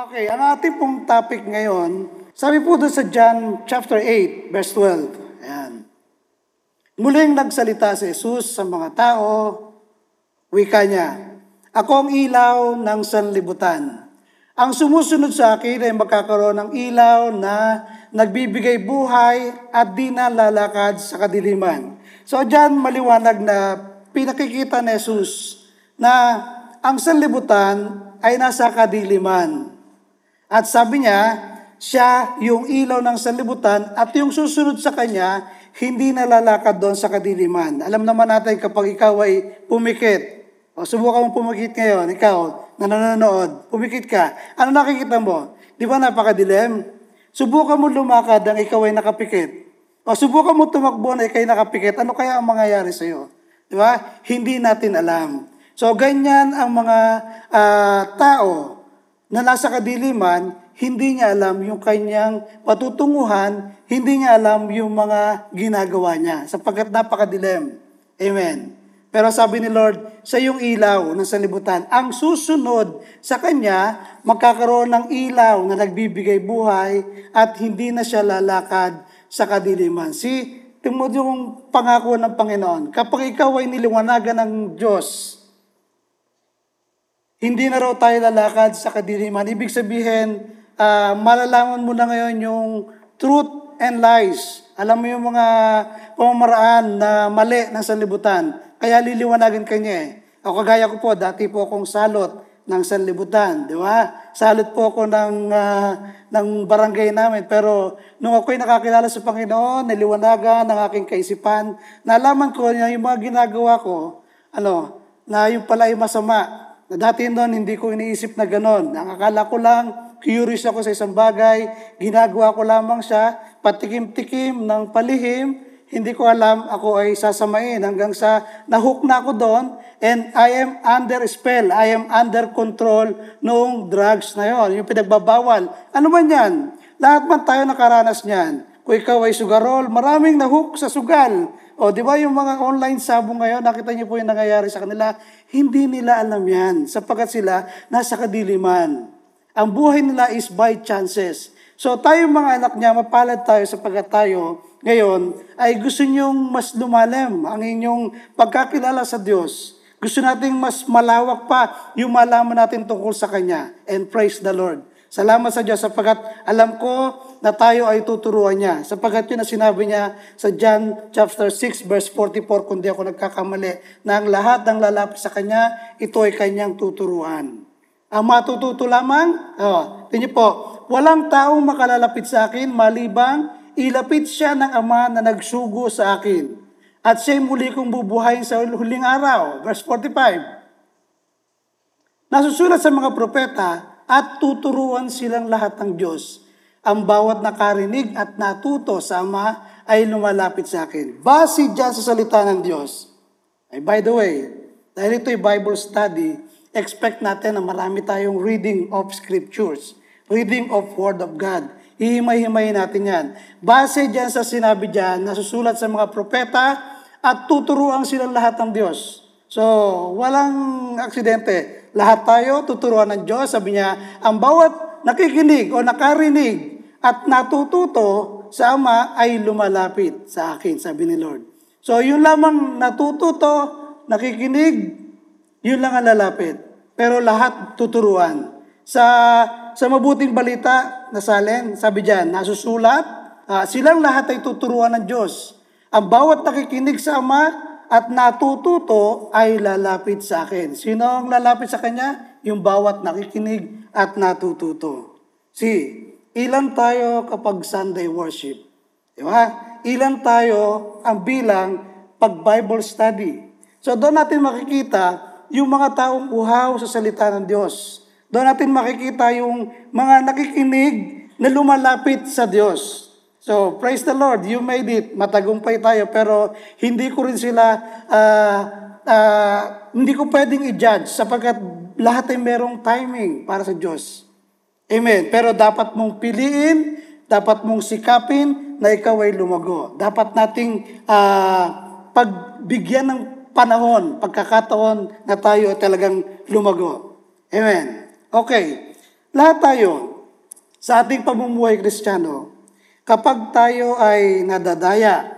Okay, ang ating pong topic ngayon, sabi po doon sa John chapter 8, verse 12. Ayan. Muling nagsalita si Jesus sa mga tao, wika niya, Ako ang ilaw ng sanlibutan. Ang sumusunod sa akin ay magkakaroon ng ilaw na nagbibigay buhay at di na lalakad sa kadiliman. So dyan maliwanag na pinakikita ni Jesus na ang sanlibutan ay nasa kadiliman. At sabi niya, siya yung ilaw ng sanlibutan at yung susunod sa kanya, hindi nalalakad doon sa kadiliman. Alam naman natin kapag ikaw ay pumikit, o subukan mo pumikit ngayon, ikaw na nanonood, pumikit ka, ano nakikita mo? Di ba napakadilim? Subukan mo lumakad ang ikaw ay nakapikit. O subukan mo tumakbo na ikaw ay nakapikit, ano kaya ang mangyayari sa iyo? Di ba? Hindi natin alam. So ganyan ang mga uh, tao na nasa kadiliman, hindi niya alam yung kanyang patutunguhan, hindi niya alam yung mga ginagawa niya, sapagkat napakadilim. Amen. Pero sabi ni Lord, sa iyong ilaw ng salibutan, ang susunod sa Kanya, magkakaroon ng ilaw na nagbibigay buhay at hindi na siya lalakad sa kadiliman. Si tingnan yung pangako ng Panginoon. Kapag ikaw ay niliwanagan ng Diyos, hindi na raw tayo lalakad sa kadiliman. Ibig sabihin, uh, malalaman mo na ngayon yung truth and lies. Alam mo yung mga pamamaraan na mali ng sanlibutan kaya liliwanagin kanya eh. Ako kagaya ko po, dati po akong salot ng sanlibutan, di ba? Salot po ako ng, uh, ng barangay namin. Pero nung ako'y nakakilala sa Panginoon, niliwanagan ng aking kaisipan, nalaman ko na yung mga ginagawa ko, ano, na yung pala ay masama. Na dati noon, hindi ko iniisip na ganon. Ang akala ko lang, curious ako sa isang bagay, ginagawa ko lamang siya, patikim-tikim ng palihim, hindi ko alam, ako ay sasamain hanggang sa nahook na ako doon and I am under spell, I am under control noong drugs na yon, yung pinagbabawal. Ano man yan? Lahat man tayo nakaranas niyan. Kung ikaw ay sugarol, maraming nahook sa sugal. O, di ba yung mga online sabong ngayon, nakita niyo po yung nangyayari sa kanila, hindi nila alam yan, sapagkat sila nasa kadiliman. Ang buhay nila is by chances. So tayo mga anak niya, mapalad tayo sapagkat tayo ngayon ay gusto niyong mas lumalim ang inyong pagkakilala sa Diyos. Gusto nating mas malawak pa yung malaman natin tungkol sa Kanya. And praise the Lord. Salamat sa Diyos sapagkat alam ko na tayo ay tuturuan niya. Sapagkat yun na sinabi niya sa John chapter 6 verse 44 kung di ako nagkakamali na ang lahat ng lalapit sa Kanya, ito ay Kanyang tuturuan. Ang matututo lamang, oh, tingnan po, walang taong makalalapit sa akin malibang ilapit siya ng Ama na nagsugo sa akin. At siya'y muli kong bubuhayin sa huling araw. Verse 45. Nasusulat sa mga propeta at tuturuan silang lahat ng Diyos. Ang bawat nakarinig at natuto sa Ama ay lumalapit sa akin. Base dyan sa salita ng Diyos. Ay, by the way, dahil ito'y Bible study, expect natin na marami tayong reading of scriptures, reading of Word of God. Ihimay-himayin natin yan. Base dyan sa sinabi dyan, nasusulat sa mga propeta at tuturuan silang lahat ng Diyos. So, walang aksidente. Lahat tayo tuturuan ng Diyos. Sabi niya, ang bawat nakikinig o nakarinig at natututo sa Ama ay lumalapit sa akin, sabi ni Lord. So, yun lamang natututo, nakikinig, yun lang ang lalapit. Pero lahat tuturuan. Sa sa mabuting balita na salin, sabi diyan, nasusulat, uh, silang lahat ay tuturuan ng Diyos. Ang bawat nakikinig sa Ama at natututo ay lalapit sa akin. Sino ang lalapit sa Kanya? Yung bawat nakikinig at natututo. See, ilan tayo kapag Sunday worship? Di ba? Ilan tayo ang bilang pag Bible study? So doon natin makikita yung mga taong uhaw sa salita ng Diyos doon natin makikita yung mga nakikinig na lumalapit sa Diyos. So, praise the Lord, you made it. Matagumpay tayo, pero hindi ko rin sila, uh, uh, hindi ko pwedeng i-judge sapagkat lahat ay merong timing para sa Diyos. Amen. Pero dapat mong piliin, dapat mong sikapin na ikaw ay lumago. Dapat nating uh, pagbigyan ng panahon, pagkakataon na tayo ay talagang lumago. Amen. Okay. Lahat tayo, sa ating pamumuhay kristyano, kapag tayo ay nadadaya,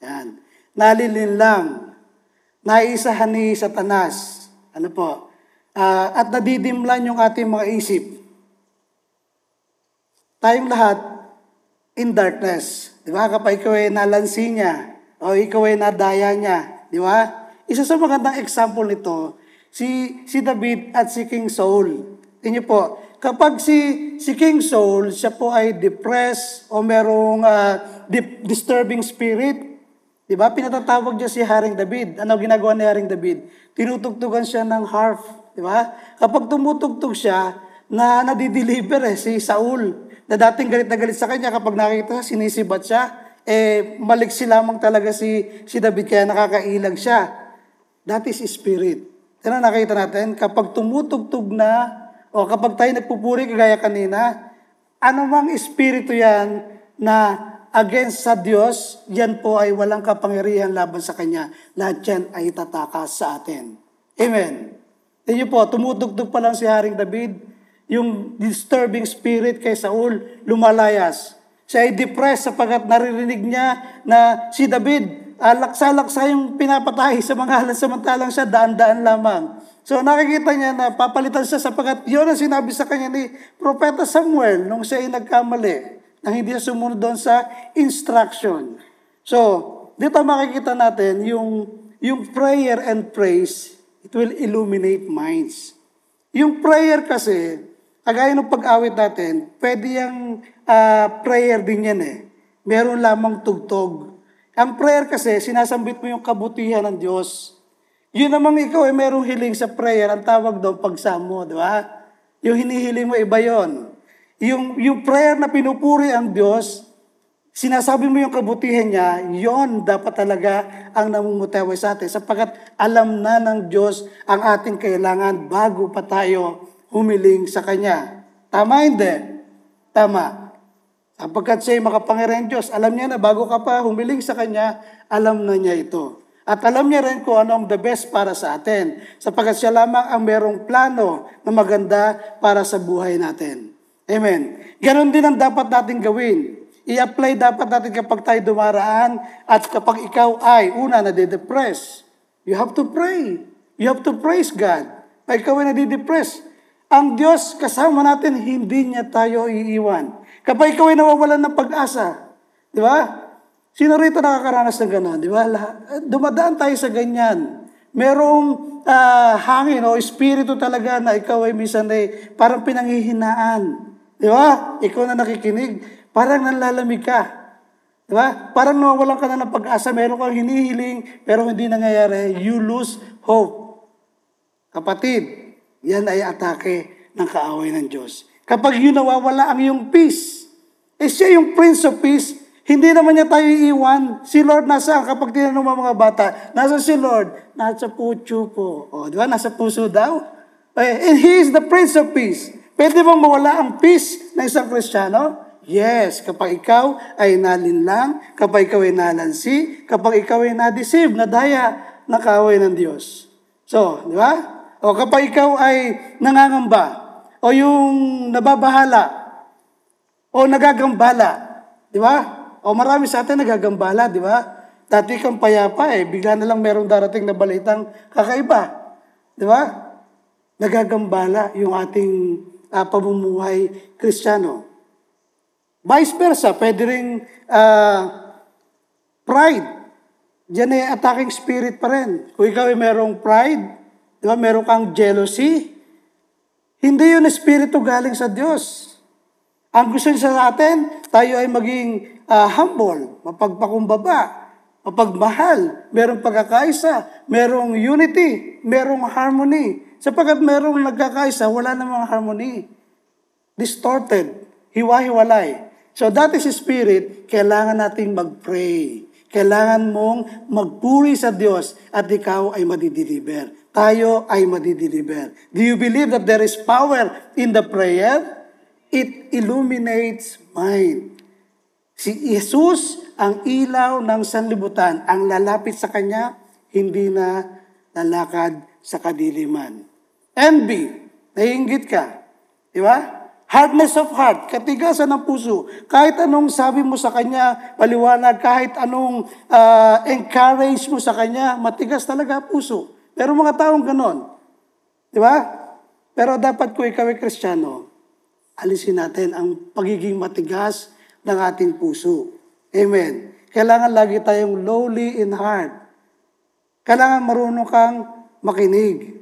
yan, nalilinlang, naisahan ni Satanas, ano po, ah, at nadidimlan yung ating mga isip, tayong lahat in darkness. Di ba? Kapag ikaw ay nalansi niya, o ikaw ay nadaya niya, di ba? Isa sa magandang example nito, si, si David at si King Saul. Tingnan po, kapag si, si King Saul, siya po ay depressed o merong ah, di- disturbing spirit, di ba? Pinatatawag niya si Haring David. Ano ginagawa ni Haring David? Tinutugtugan siya ng harp, di ba? Kapag tumutugtog siya, na nadideliver eh, si Saul, na dating galit na galit sa kanya, kapag nakita sinisibat siya, eh, maliksi lamang talaga si, si David, kaya nakakailag siya. That is spirit. Yan nakita natin, kapag tumutugtog na, o kapag tayo nagpupuri, kagaya kanina, anumang espiritu yan na against sa Diyos, yan po ay walang kapangyarihan laban sa Kanya. Lahat yan ay tatakas sa atin. Amen. Tingnan po, tumutugtog pa lang si Haring David, yung disturbing spirit kay Saul, lumalayas. Siya ay depressed sapagkat naririnig niya na si David, alaksa-laksa yung pinapatay sa mga halan samantalang siya daan-daan lamang. So nakikita niya na papalitan siya sapagkat yun ang sinabi sa kanya ni Propeta Samuel nung siya ay nagkamali nang hindi siya sumunod doon sa instruction. So, dito makikita natin yung, yung prayer and praise, it will illuminate minds. Yung prayer kasi, kagaya ng pag-awit natin, pwede yung ah, prayer din yan eh. Meron lamang tugtog. Ang prayer kasi, sinasambit mo yung kabutihan ng Diyos. Yun namang ikaw ay merong hiling sa prayer, ang tawag doon pagsamo, di ba? Yung hinihiling mo, iba yon. Yung, yung prayer na pinupuri ang Diyos, sinasabi mo yung kabutihan niya, yon dapat talaga ang namumutaway sa atin sapagkat alam na ng Diyos ang ating kailangan bago pa tayo humiling sa Kanya. Tama hindi? Tama. Sapagkat siya ay makapangyarihan Diyos, alam niya na bago ka pa humiling sa Kanya, alam na niya ito. At alam niya rin kung ano ang the best para sa atin. Sapagkat siya lamang ang merong plano na maganda para sa buhay natin. Amen. Ganon din ang dapat natin gawin. I-apply dapat natin kapag tayo dumaraan at kapag ikaw ay, una, nade-depress. You have to pray. You have to praise God. Pag ikaw ay nade-depress, ang Diyos kasama natin, hindi niya tayo iiwan. Kapag ikaw ay nawawalan ng pag-asa, di ba? Sino rito nakakaranas ng gano'n? Di ba? Lahat- Dumadaan tayo sa ganyan. Merong ah, hangin o espiritu talaga na ikaw ay minsan ay parang pinanghihinaan. Di ba? Ikaw na nakikinig, parang nanlalamig ka. Di ba? Parang nawawalan ka na ng pag-asa, meron kang hinihiling, pero hindi nangyayari. You lose hope. Kapatid, yan ay atake ng kaaway ng Diyos. Kapag yun nawawala ang iyong peace, eh siya yung Prince of Peace, hindi naman niya tayo iiwan. Si Lord nasaan? Kapag tinanong mo mga bata, nasa si Lord? Nasa puso po. O, di ba? Nasa puso daw. Eh, and He is the Prince of Peace. Pwede bang mawala ang peace ng isang Kristiyano? Yes, kapag ikaw ay nalinlang, kapag ikaw ay nalansi, kapag ikaw ay na-deceive, nadaya, nakaway ng Diyos. So, di ba? O kapag ikaw ay nangangamba, o yung nababahala, o nagagambala, di ba? O marami sa atin nagagambala, di ba? Dati kang payapa eh, bigla na lang merong darating na balitang kakaiba. Di ba? Nagagambala yung ating ah, pamumuhay kristyano. Vice versa, pwede rin ah, pride. Diyan ay attacking spirit pa rin. Kung ikaw ay merong pride, di ba, meron kang jealousy, hindi yun espiritu galing sa Diyos. Ang gusto niya sa atin, tayo ay maging ah, humble, mapagpakumbaba, mapagmahal, merong pagkakaisa, merong unity, merong harmony. Sapagkat merong nagkakaisa, wala namang harmony. Distorted, hiwa-hiwalay. So that is spirit, kailangan nating mag-pray. Kailangan mong magpuri sa Diyos at ikaw ay madideliver. Tayo ay madideliver. Do you believe that there is power in the prayer? It illuminates mind. Si Jesus ang ilaw ng sanlibutan. Ang lalapit sa Kanya, hindi na lalakad sa kadiliman. Envy, naiingit ka. Di ba? Hardness of heart, katigasan ng puso. Kahit anong sabi mo sa kanya, paliwanag, kahit anong ah, encourage mo sa kanya, matigas talaga puso. Pero mga taong ganon. Di ba? Pero dapat kung ikaw ay kristyano, alisin natin ang pagiging matigas ng ating puso. Amen. Kailangan lagi tayong lowly in heart. Kailangan marunong kang makinig.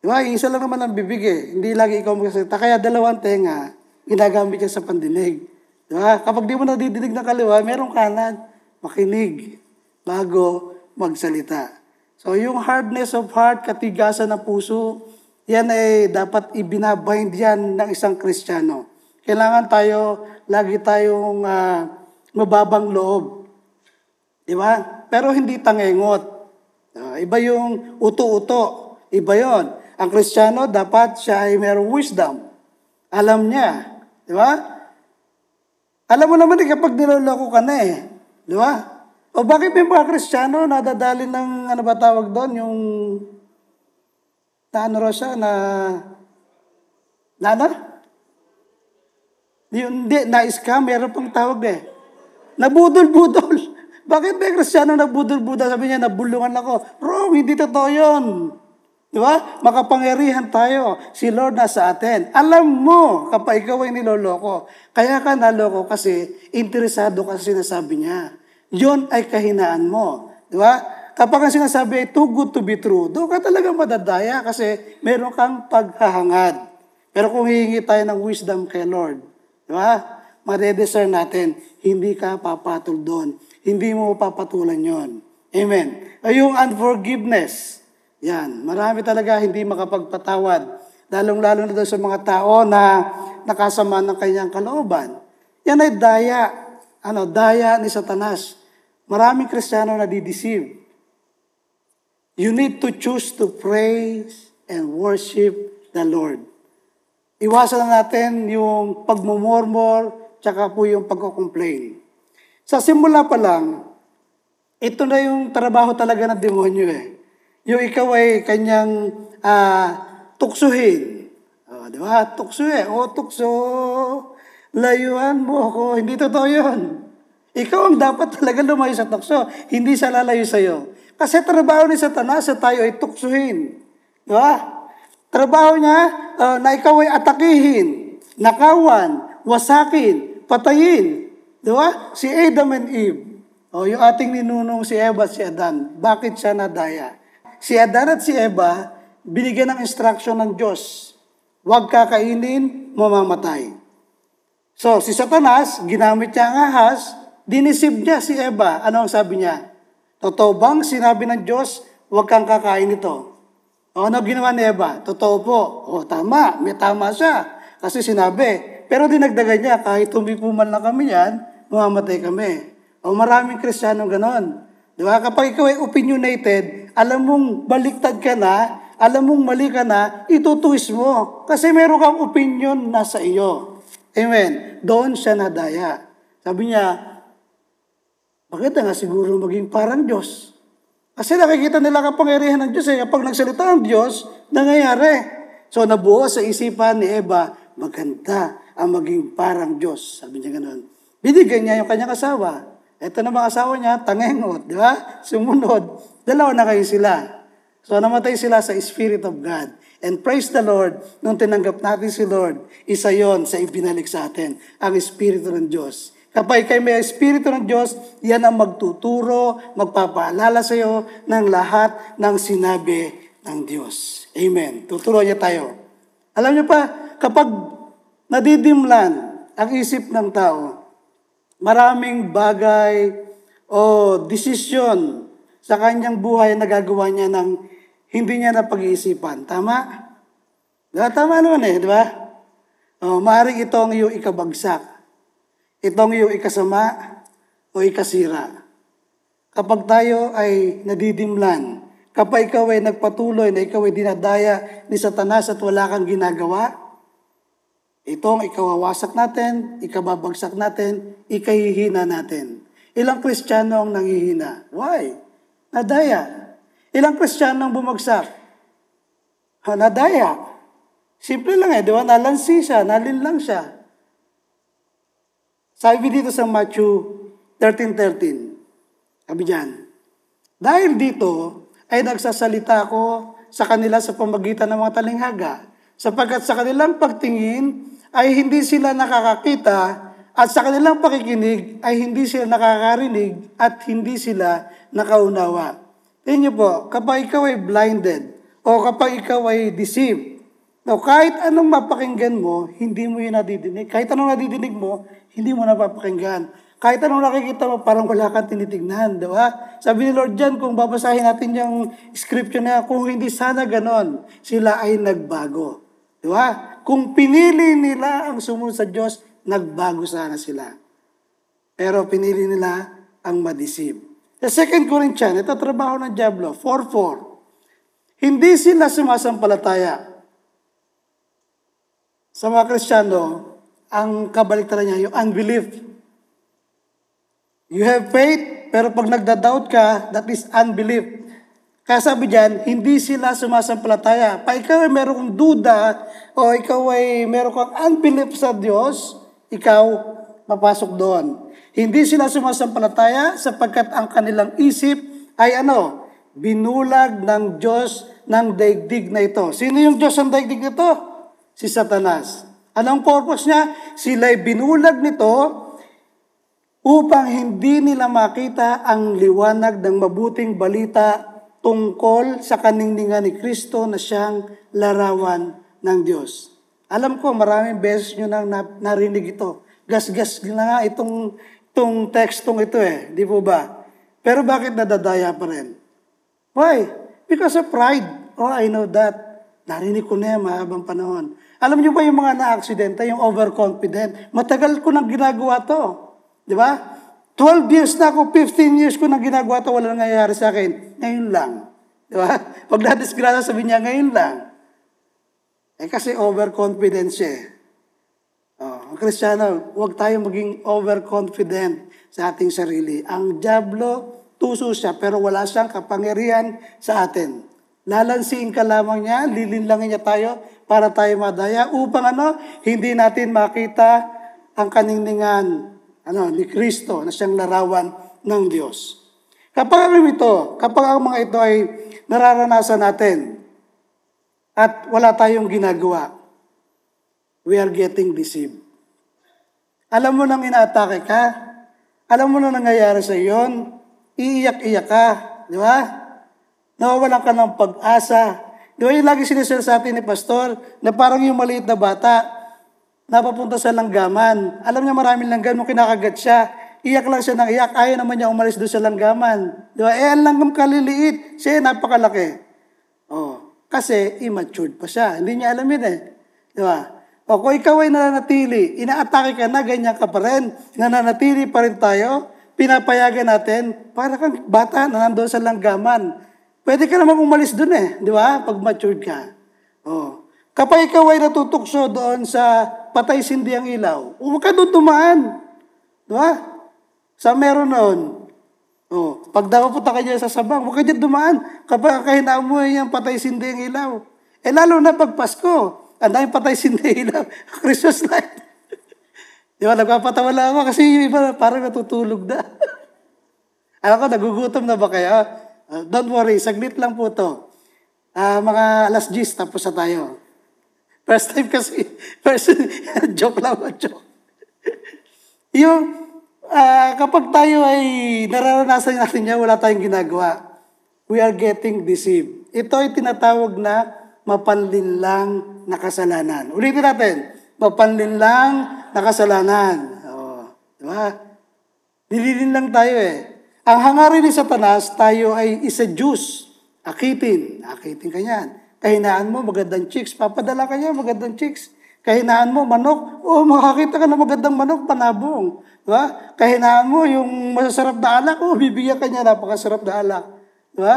Di ba? Isa lang naman ang bibig eh. Hindi lagi ikaw magsasalita. Kaya dalawang tenga, ginagamit yan sa pandinig. Di ba? Kapag di mo nadidinig ng kaliwa, merong kanan. Makinig bago magsalita. So yung hardness of heart, katigasan ng puso, yan ay dapat ibinabind yan ng isang Kristiyano. Kailangan tayo, lagi tayong ah, mababang loob. Di ba? Pero hindi tangengot. Ah, iba yung uto-uto. Iba yon. Ang Kristiyano, dapat siya ay merong wisdom. Alam niya. Di ba? Alam mo naman eh, kapag niloloko ka na eh. Di ba? O bakit may mga Kristiyano nadadali ng, ano ba tawag doon, yung, na ano na, na ano? Yung, hindi, na-scam, meron pang tawag eh. Nabudol-budol. Bakit may Kristiyano nabudol-budol? Sabi niya, nabulungan ako. Wrong, hindi totoo yun. Di ba? Makapangyarihan tayo. Si Lord nasa atin. Alam mo kapag ikaw ay niloloko. Kaya ka naloko kasi interesado ka sa sinasabi niya. Yon ay kahinaan mo. Di ba? Kapag ang sinasabi ay too good to be true, doon ka talaga madadaya kasi meron kang paghahangad. Pero kung hihingi tayo ng wisdom kay Lord, di ba? Madedesire natin, hindi ka papatol doon. Hindi mo papatulan yon. Amen. Ay, yung unforgiveness, yan, marami talaga hindi makapagpatawad. Lalong-lalo na doon sa mga tao na nakasama ng kanyang kalooban. Yan ay daya, ano, daya ni Satanas. Maraming Kristiyano na dideceive. You need to choose to praise and worship the Lord. Iwasan na natin yung pagmumurmur, tsaka po yung pagko-complain. Sa simula pa lang, ito na yung trabaho talaga ng demonyo eh. Yung ikaw ay kanyang ah, tuksuhin. O, di ba? Tukso eh. O, tukso. Layuan mo ako. Hindi totoo yun. Ikaw ang dapat talaga lumayo sa tukso. Hindi siya lalayo sa'yo. Kasi trabaho ni Satanas sa tayo ay tuksuhin. Di ba? Trabaho niya ah, na ikaw ay atakihin, nakawan, wasakin, patayin. Di ba? Si Adam and Eve. O, yung ating ninunong si Eva at si Adan. Bakit siya nadaya? Si Adan at si Eva, binigyan ng instruction ng Diyos. Huwag kakainin, mamamatay. So, si Satanas, ginamit niya ang ahas, dinisib niya si Eva. Ano ang sabi niya? Totoo bang sinabi ng Diyos, huwag kang kakain ito? O ano ginawa ni Eva? Totoo po. O tama, may tama siya. Kasi sinabi. Pero dinagdagan niya, kahit humipuman lang kami yan, mamamatay kami. O maraming Kristiyano ganon. Di ba? Kapag ikaw ay opinionated, alam mong baliktad ka na, alam mong mali ka na, itutuwis mo. Kasi meron kang opinion na sa iyo. Amen. Doon siya nadaya. Sabi niya, bakit nga siguro maging parang Diyos? Kasi nakikita nila kapangyarihan ng Diyos eh. Kapag nagsalita ang Diyos, nangyayari. So nabuo sa isipan ni Eva, maganda ang maging parang Diyos. Sabi niya ganoon. Binigyan niya yung kanyang asawa. Ito na mga asawa niya, tangengot, di ba? Sumunod. Dalawa na kayo sila. So namatay sila sa Spirit of God. And praise the Lord, nung tinanggap natin si Lord, isa yon sa ibinalik sa atin, ang Espiritu ng Diyos. Kapag kayo may Espiritu ng Diyos, yan ang magtuturo, magpapaalala sa iyo ng lahat ng sinabi ng Diyos. Amen. Tuturo niya tayo. Alam niyo pa, kapag nadidimlan ang isip ng tao, maraming bagay o desisyon sa kanyang buhay na gagawa niya ng hindi niya na pag-iisipan. Tama? Diba? Tama naman eh, di ba? O, maaaring ito ang iyong ikabagsak. Ito ang iyong ikasama o ikasira. Kapag tayo ay nadidimlan, kapag ikaw ay nagpatuloy na ikaw ay dinadaya ni Satanas at wala kang ginagawa, ito ang ikawawasak natin, ikababagsak natin, ikahihina natin. Ilang Kristiyano ang nanghihina? Why? Nadaya. Ilang Kristiyano ang bumagsak? Ha, nadaya. Simple lang eh, di ba? Nalansi siya, nalin siya. Sabi dito sa Matthew 13.13, sabi dyan, dahil dito ay nagsasalita ako sa kanila sa pamagitan ng mga talinghaga, sapagkat sa kanilang pagtingin ay hindi sila nakakakita at sa kanilang pakikinig ay hindi sila nakakarinig at hindi sila nakaunawa. Tingnan niyo po, kapag ikaw ay blinded o kapag ikaw ay deceived, No, kahit anong mapakinggan mo, hindi mo yun nadidinig. Kahit anong nadidinig mo, hindi mo napapakinggan. Kahit anong nakikita mo, parang wala kang tinitignan, di ba? Sabi ni Lord John, kung babasahin natin yung scripture na, kung hindi sana ganon, sila ay nagbago. Di ba? Kung pinili nila ang sumunod sa Diyos, nagbago sana sila. Pero pinili nila ang madisib. Sa 2 Corinthians, ito trabaho ng Diablo, 4.4. Hindi sila sumasampalataya sa mga Kristiyano, ang kabaliktaran niya, yung unbelief. You have faith, pero pag nagda-doubt ka, that is unbelief. Kaya sabi dyan, hindi sila sumasampalataya. Pa ikaw ay meron kong duda, o ikaw ay meron kang unbelief sa Diyos, ikaw mapasok doon. Hindi sila sumasampalataya sapagkat ang kanilang isip ay ano? Binulag ng Diyos ng daigdig na ito. Sino yung Diyos ng daigdig na ito? Si Satanas. Anong purpose niya? Sila'y binulag nito upang hindi nila makita ang liwanag ng mabuting balita tungkol sa kaningningan ni Kristo na siyang larawan ng Diyos. Alam ko, maraming beses nyo nang narinig ito. Gas-gas na nga itong, itong tekstong ito eh, di po ba? Pero bakit nadadaya pa rin? Why? Because of pride. Oh, I know that. Narinig ko na yan mahabang panahon. Alam niyo ba yung mga na-aksidente, yung overconfident? Matagal ko nang ginagawa to. Di ba? 12 years na ako, 15 years ko nang ginagawa to, wala nangyayari sa akin. Ngayon lang. Di ba? Pag na-disgrasya, sabi niya, ngayon lang. Eh kasi overconfident siya. Eh. Oh, ang Kristiyano, huwag tayo maging overconfident sa ating sarili. Ang Diablo, tuso siya, pero wala siyang kapangyarihan sa atin. Lalansiin ka lamang niya, lilinlangin niya tayo para tayo madaya upang ano, hindi natin makita ang kaningningan ano, ni Kristo na siyang larawan ng Diyos. Kapag ang ito, kapag ang mga ito ay nararanasan natin at wala tayong ginagawa, we are getting deceived. Alam mo nang inaatake ka, alam mo na nangyayari sa iyon, iiyak-iyak ka, di ba? Nawawalan ka ng pag-asa. Di ba yung lagi sinisir sa atin ni Pastor, na parang yung maliit na bata, napapunta sa langgaman. Alam niya maraming langgan, mo kinakagat siya. Iyak lang siya ng iyak, ayaw naman niya umalis doon sa langgaman. Di ba? Eh, ang langgam kaliliit, siya napakalaki. Oh, kasi immature pa siya. Hindi niya alam yun eh. Di ba? O kung ikaw ay nananatili, inaatake ka na, ganyan ka pa rin, nananatili pa rin tayo, pinapayagan natin, para kang bata na nandoon sa langgaman. Pwede ka naman umalis doon eh, di ba? Pag matured ka. Oh. Kapag ikaw ay natutukso doon sa patay sindi ang ilaw, huwag ka doon dumaan. Di ba? Sa meron noon. Oh, pag dapapunta ka dyan sa sabang, huwag ka dyan dumaan. Kapag kahinaan mo yung patay sindi ang ilaw. Eh lalo na pag Pasko, ang daming patay sindi ang ilaw. Christmas light. Di ba, nagpapatawa lang ako kasi yung iba parang natutulog na. Alam ko, nagugutom na ba kayo? Uh, don't worry, saglit lang po to. Uh, mga alas 10, tapos na tayo. First time kasi, first, joke lang, joke. yung, uh, kapag tayo ay nararanasan natin yan, wala tayong ginagawa. We are getting deceived. Ito ay tinatawag na mapanlinlang na kasalanan. Ulitin natin, mapanlinlang na kasalanan. Oh, di ba? Nililin lang tayo eh. Ang hangarin ni Satanas, tayo ay isa Diyos. Akitin. Akitin ka yan. Kahinaan mo, magandang chicks. Papadala ka niya, magandang chicks. Kahinaan mo, manok. O, oh, makakita ka ng magandang manok, panabong. Diba? Kahinaan mo, yung masasarap na alak, o, oh, bibigyan ka niya, napakasarap na alak. Diba?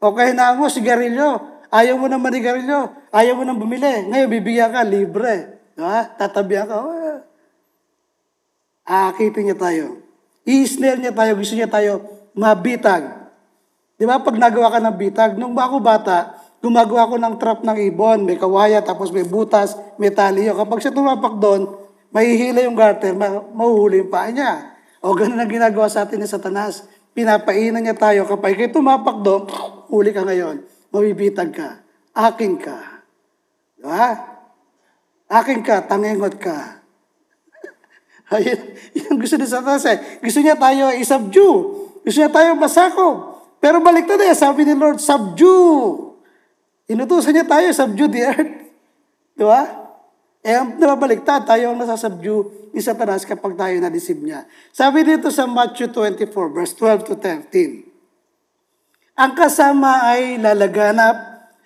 O kahinaan mo, sigarilyo. Ayaw mo ng manigarilyo. Ayaw mo nang bumili. Ngayon, bibigyan ka, libre. Diba? Tatabihan ka. Oh, Aakitin niya tayo. I-snare niya tayo, gusto niya tayo mabitag. Di ba? Pag nagawa ka ng bitag, nung ako bata, gumagawa ko ng trap ng ibon. May kawaya, tapos may butas, may taliyo. Kapag siya tumapak doon, mahihila yung garter, ma- mahuhuli yung paa niya. O ganun ang ginagawa sa atin ni Satanas. Pinapainan niya tayo. Kapag kayo tumapak doon, huli ka ngayon. Mabibitag ka. Akin ka. Di ba? Akin ka, tangengot ka. Ayun, yung gusto ni Satanas eh. Gusto niya tayo i-subdue. Gusto niya tayo masakop. Pero baliktad eh, sabi ni Lord, subdue. Inutusan niya tayo, subdue the earth. Di ba? Eh, ang nababaliktad, tayo ang nasasubdue ni Satanas kapag tayo na-deceive niya. Sabi dito sa Matthew 24, verse 12 to 13. Ang kasama ay lalaganap,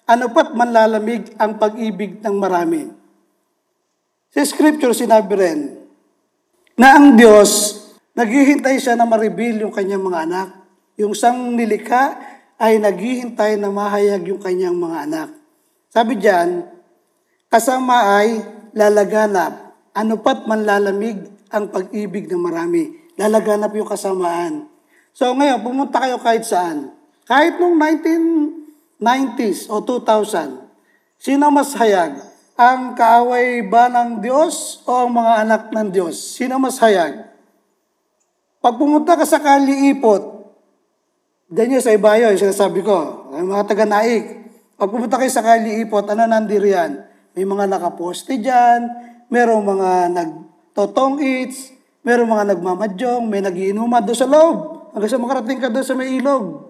ano pat manlalamig ang pag-ibig ng marami. Sa scripture, sinabi rin, na ang Diyos, naghihintay siya na ma-reveal yung kanyang mga anak. Yung sang nilikha ay naghihintay na mahayag yung kanyang mga anak. Sabi diyan, kasama ay lalaganap. Ano pat manlalamig ang pag-ibig ng marami. Lalaganap yung kasamaan. So ngayon, pumunta kayo kahit saan. Kahit nung 1990s o 2000, sino mas hayag? Ang kaaway ba ng Diyos o ang mga anak ng Diyos? Sino mas hayag? Pag pumunta ka sa Kaliipot, Diyan yun sa Ibayo, yung sinasabi ko, ang mga taga-naik. Pag pumunta kayo sa Kaliipot, ano nandiriyan? May mga nakaposte dyan, merong mga nagtotong eats, merong mga nagmamadyong, may nagiinuman doon sa loob. Hanggang sa makarating ka doon sa may ilog.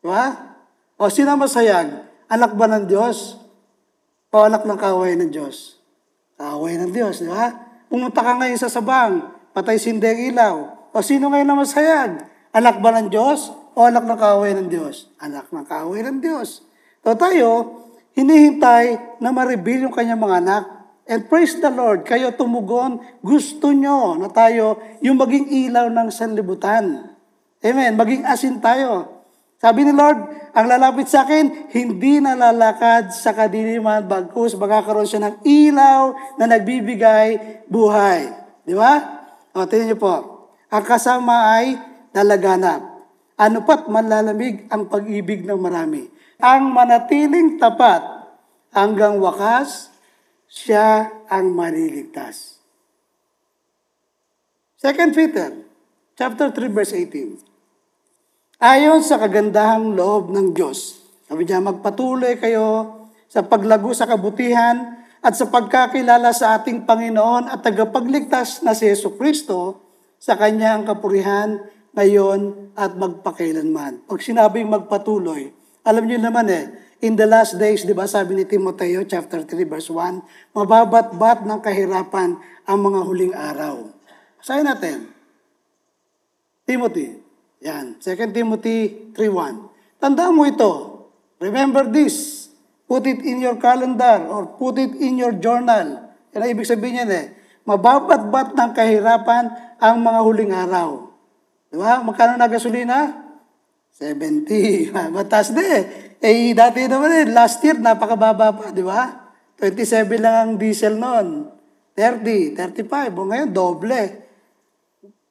Di ba? O sino masayag? Anak ba ng Diyos? Anak ng kaway ng Diyos? Kaway ng Diyos, di ba? Pumunta ka ngayon sa sabang, patay sindeng ilaw. O sino ngayon na masayag? Anak ba ng Diyos? O anak ng kaaway ng Diyos? Anak ng kaaway ng Diyos. So tayo, hinihintay na ma-reveal yung kanyang mga anak. And praise the Lord, kayo tumugon, gusto nyo na tayo yung maging ilaw ng sanlibutan. Amen, maging asin tayo. Sabi ni Lord, ang lalapit sa akin, hindi na lalakad sa kadiliman, bagkus magkakaroon siya ng ilaw na nagbibigay buhay. Di ba? O, tingnan niyo po. Ang kasama ay nalaganap. Ano pat manlalamig ang pag-ibig ng marami. Ang manatiling tapat hanggang wakas, siya ang maliligtas. 2 Peter, chapter 3, verse 18. Ayon sa kagandahang loob ng Diyos, sabi niya, magpatuloy kayo sa paglago sa kabutihan at sa pagkakilala sa ating Panginoon at tagapagligtas na si Yesu Kristo sa kanyang kapurihan ngayon at magpakailanman. Pag sinabing magpatuloy, alam niyo naman eh, in the last days, di ba sabi ni Timoteo chapter 3 verse 1, mababat-bat ng kahirapan ang mga huling araw. Basahin natin. Timothy. Yan. 2 Timothy 3.1. Tandaan mo ito. Remember this. Put it in your calendar or put it in your journal. Yan ang ibig sabihin yan eh. Mababat-bat ng kahirapan ang mga huling araw. Di ba? Magkano na gasolina? 70. Mataas na eh. Eh, dati naman eh, last year, napakababa pa, di ba? 27 lang ang diesel noon. 30, 35. O ngayon, doble.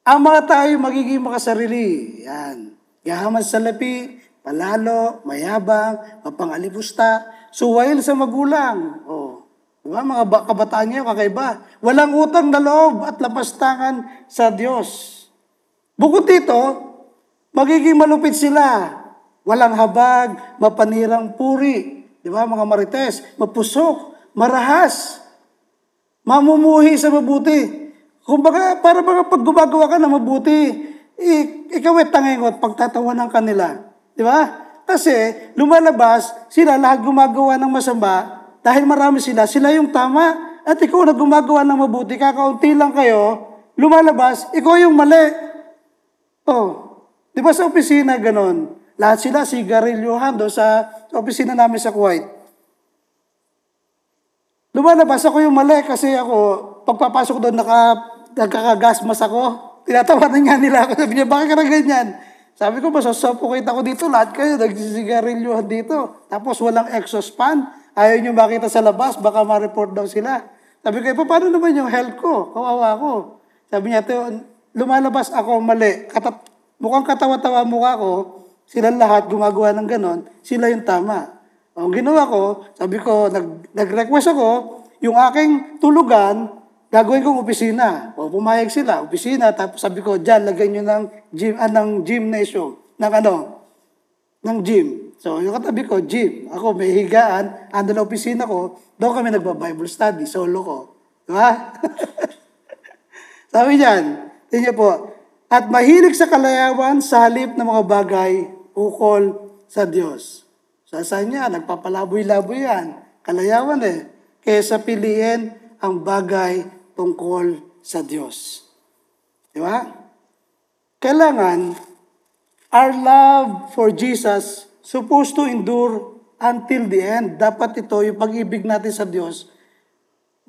Ang mga tayo magiging makasarili. Yan. Yaman sa lapi, palalo, mayabang, mapangalipusta, suwail sa magulang. O, di ba? Mga ba- kabataan niyo, kakaiba. Walang utang na loob at lapastangan sa Diyos. Bukod dito, magiging malupit sila. Walang habag, mapanirang puri. Di ba, mga marites? Mapusok, marahas, mamumuhi sa mabuti. Kumbaga, para mga pag gumagawa ka na mabuti, ik- ikaw ay tangingot pagtatawanan kanila. Di ba? Kasi lumalabas, sila lahat gumagawa ng masama, dahil marami sila, sila yung tama, at ikaw na gumagawa ng mabuti, kakaunti lang kayo, lumalabas, ikaw yung mali. Oh, di ba sa opisina ganon? Lahat sila sigarilyohan doon sa, sa opisina namin sa Kuwait. Lumalabas ako yung mali kasi ako, pagpapasok doon, naka, nagkakagasmas ako. Tinatawanan nga nila ako. Sabi niya, bakit ka na ganyan? Sabi ko, masasuffocate ako dito. Lahat kayo, nagsisigarilyohan dito. Tapos walang exhaust fan. Ayaw nyo makita sa labas, baka ma-report daw sila. Sabi ko, "Eh, paano naman yung health ko? Kawawa ko. Sabi niya, "Teo, lumalabas ako mali. Katap, mukhang katawa-tawa mukha ko. Sila lahat gumagawa ng ganon. Sila yung tama. Ang ginawa ko, sabi ko, nag, nag-request ako, yung aking tulugan, gagawin kong opisina. O pumayag sila, opisina. Tapos sabi ko, dyan, lagyan nyo ng, gym, ah, ng gymnasium. Ng ano? Ng gym. So, yung katabi ko, gym. Ako, may higaan. Ando na opisina ko. Doon kami nagba-Bible study. Solo ko. Diba? Sabi niyan, tingnan po, at mahilig sa kalayawan sa halip ng mga bagay ukol sa Diyos. Sa saan niya, nagpapalaboy-laboy yan. Kalayawan eh. Kesa piliin ang bagay tungkol sa Diyos. Di ba? Kailangan, our love for Jesus supposed to endure until the end. Dapat ito, yung pag-ibig natin sa Diyos,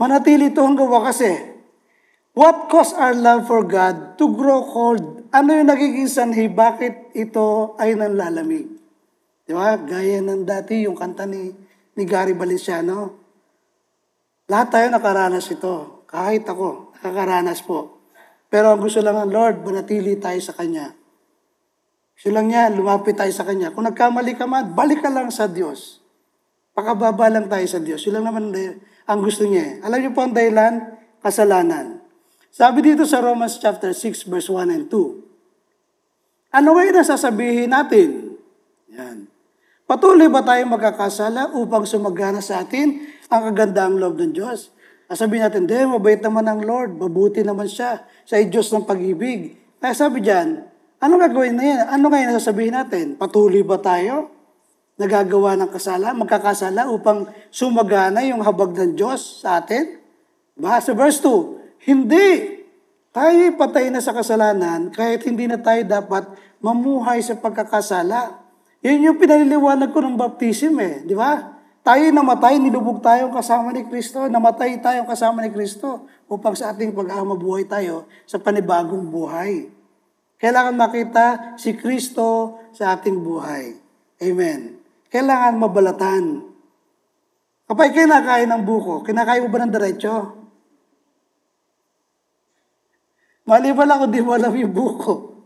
manatili ito hanggang wakas eh. What caused our love for God to grow cold? Ano yung nagiging sanhi? Bakit ito ay nanlalamig? Di ba? Gaya ng dati yung kanta ni, ni Gary Valenciano. Lahat tayo nakaranas ito. Kahit ako, nakakaranas po. Pero ang gusto lang ng Lord, manatili tayo sa Kanya. Gusto lang niya, lumapit tayo sa Kanya. Kung nagkamali ka man, balik ka lang sa Diyos. Pakababa lang tayo sa Diyos. Yun lang naman ang gusto niya. Alam niyo po ang dahilan? Kasalanan. Sabi dito sa Romans chapter 6 verse 1 and 2. Ano ngayon na sasabihin natin? Yan. Patuloy ba tayo magkakasala upang sumagana sa atin ang kagandaang loob ng Diyos? Sabihin natin, hindi, mabait naman ang Lord, mabuti naman siya, sa Diyos ng pag-ibig. Kaya sabi dyan, ano gagawin na yan? Ano ngayon sasabihin natin? Patuloy ba tayo? Nagagawa ng kasala, magkakasala upang sumagana yung habag ng Diyos sa atin? Diba? Sa verse 2, hindi. Tayo patay na sa kasalanan kahit hindi na tayo dapat mamuhay sa pagkakasala. Yun yung pinaliliwanag ko ng baptism eh, di ba? Tayo namatay, nilubog tayong kasama ni Kristo, namatay tayong kasama ni Kristo upang sa ating pag-amabuhay tayo sa panibagong buhay. Kailangan makita si Kristo sa ating buhay. Amen. Kailangan mabalatan. Kapag kinakain ng buko, kinakain mo ba ng diretsyo? Maliban lang kung di mo alam yung buko.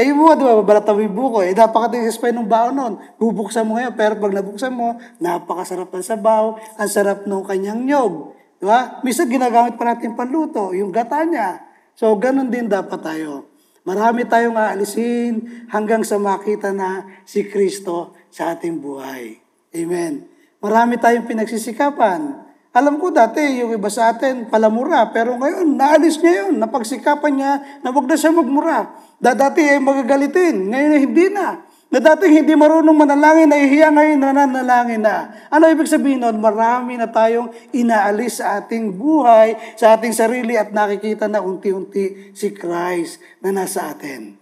Eh yung buko, di ba, yung buko. Eh, napakatigas pa ng baon nun. Bubuksan mo ngayon, pero pag nabuksan mo, napakasarap ng sabaw, ang sarap ng kanyang nyog. Di ba? Misa ginagamit pa natin panluto, yung gata niya. So, ganun din dapat tayo. Marami tayong aalisin hanggang sa makita na si Kristo sa ating buhay. Amen. Marami tayong pinagsisikapan. Alam ko dati, yung iba sa atin, palamura. Pero ngayon, naalis niya yun. Napagsikapan niya na wag na siya magmura. Da dati ay magagalitin. Ngayon ay hindi na. Na dati hindi marunong manalangin, nahihiya ngayon nananalangin na. Ano ibig sabihin nun? Marami na tayong inaalis sa ating buhay, sa ating sarili at nakikita na unti-unti si Christ na nasa atin.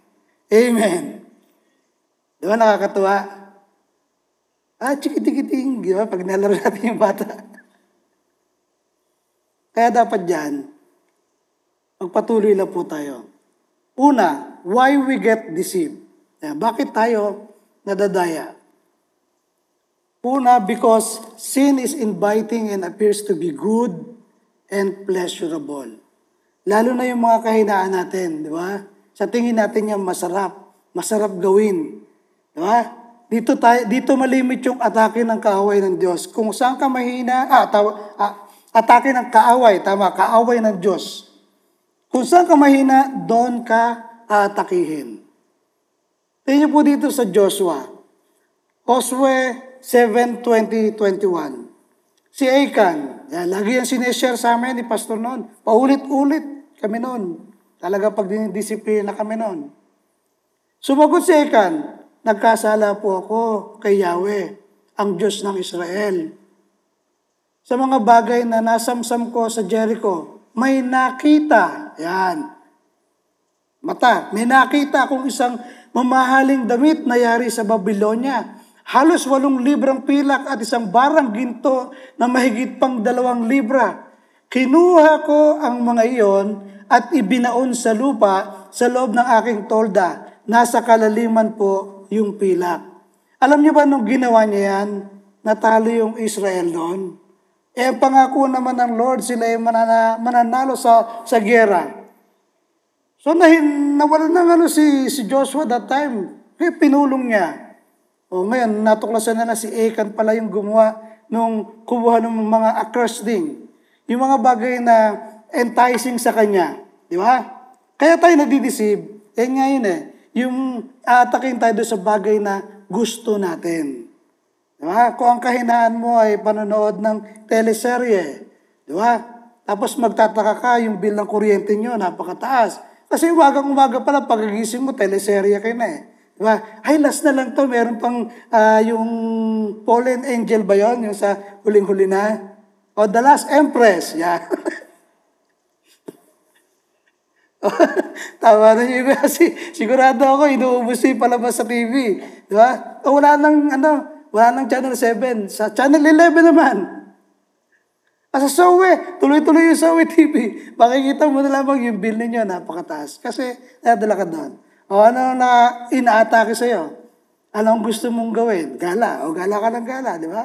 Amen. Di ba nakakatuwa? Ah, chikiting-kiting. Di ba? Pag nalaro natin yung bata. Kaya dapat dyan, magpatuloy lang po tayo. Una, why we get deceived? Yan, bakit tayo nadadaya? Una, because sin is inviting and appears to be good and pleasurable. Lalo na yung mga kahinaan natin, di ba? Sa tingin natin yan masarap, masarap gawin. Di ba? Dito, tayo, dito malimit yung atake ng kaaway ng Diyos. Kung saan ka mahina, ah, tawa, ah, Atake ng kaaway, tama, kaaway ng Diyos. Kung saan ka mahina, doon ka aatakihin. Tingnan po dito sa Joshua. Josue 7, 20, 21. Si Achan, yan, lagi yan sineshare sa amin ni Pastor noon. Paulit-ulit kami noon. Talaga pag dinidisiplina kami noon. Sumagot si Achan, nagkasala po ako kay Yahweh, ang Diyos ng Israel sa mga bagay na nasamsam ko sa Jericho, may nakita, yan, mata, may nakita akong isang mamahaling damit na yari sa Babylonia. Halos walong librang pilak at isang barang ginto na mahigit pang dalawang libra. Kinuha ko ang mga iyon at ibinaon sa lupa sa loob ng aking tolda. Nasa kalaliman po yung pilak. Alam niyo ba nung ginawa niya yan, natalo yung Israel noon? Eh, pangako naman ng Lord, sila ay manana, mananalo sa, sa gera. So, nahin, nawala na ano si, si Joshua that time. Eh, pinulong niya. O ngayon, natuklasan na na si Achan pala yung gumawa nung kumuha ng mga accursed thing. Yung mga bagay na enticing sa kanya. Di ba? Kaya tayo nadideceive. Yan nga yun eh. Yung aatakin tayo sa bagay na gusto natin. Di ba? Kung ang kahinaan mo ay panonood ng teleserye. Di ba? Tapos magtataka ka, yung bill ng kuryente nyo, napakataas. Kasi umagang umaga pa lang, mo, teleserye kayo na eh. Diba? Ay, last na lang to. Meron pang ah, yung Fallen Angel ba yon Yung sa huling-huli na? O The Last Empress. Yeah. Tama na yung iba kasi sigurado ako inuubos yung palabas sa TV. Di ba? O wala nang ano, wala nang Channel 7. Sa Channel 11 naman. Ah, sa Sowe, tuloy-tuloy yung Sowe TV. Makikita mo na lamang yung bill ninyo, napakataas. Kasi nadala ka doon. O ano na inaatake sa'yo? Anong gusto mong gawin? Gala. O gala ka ng gala, di ba?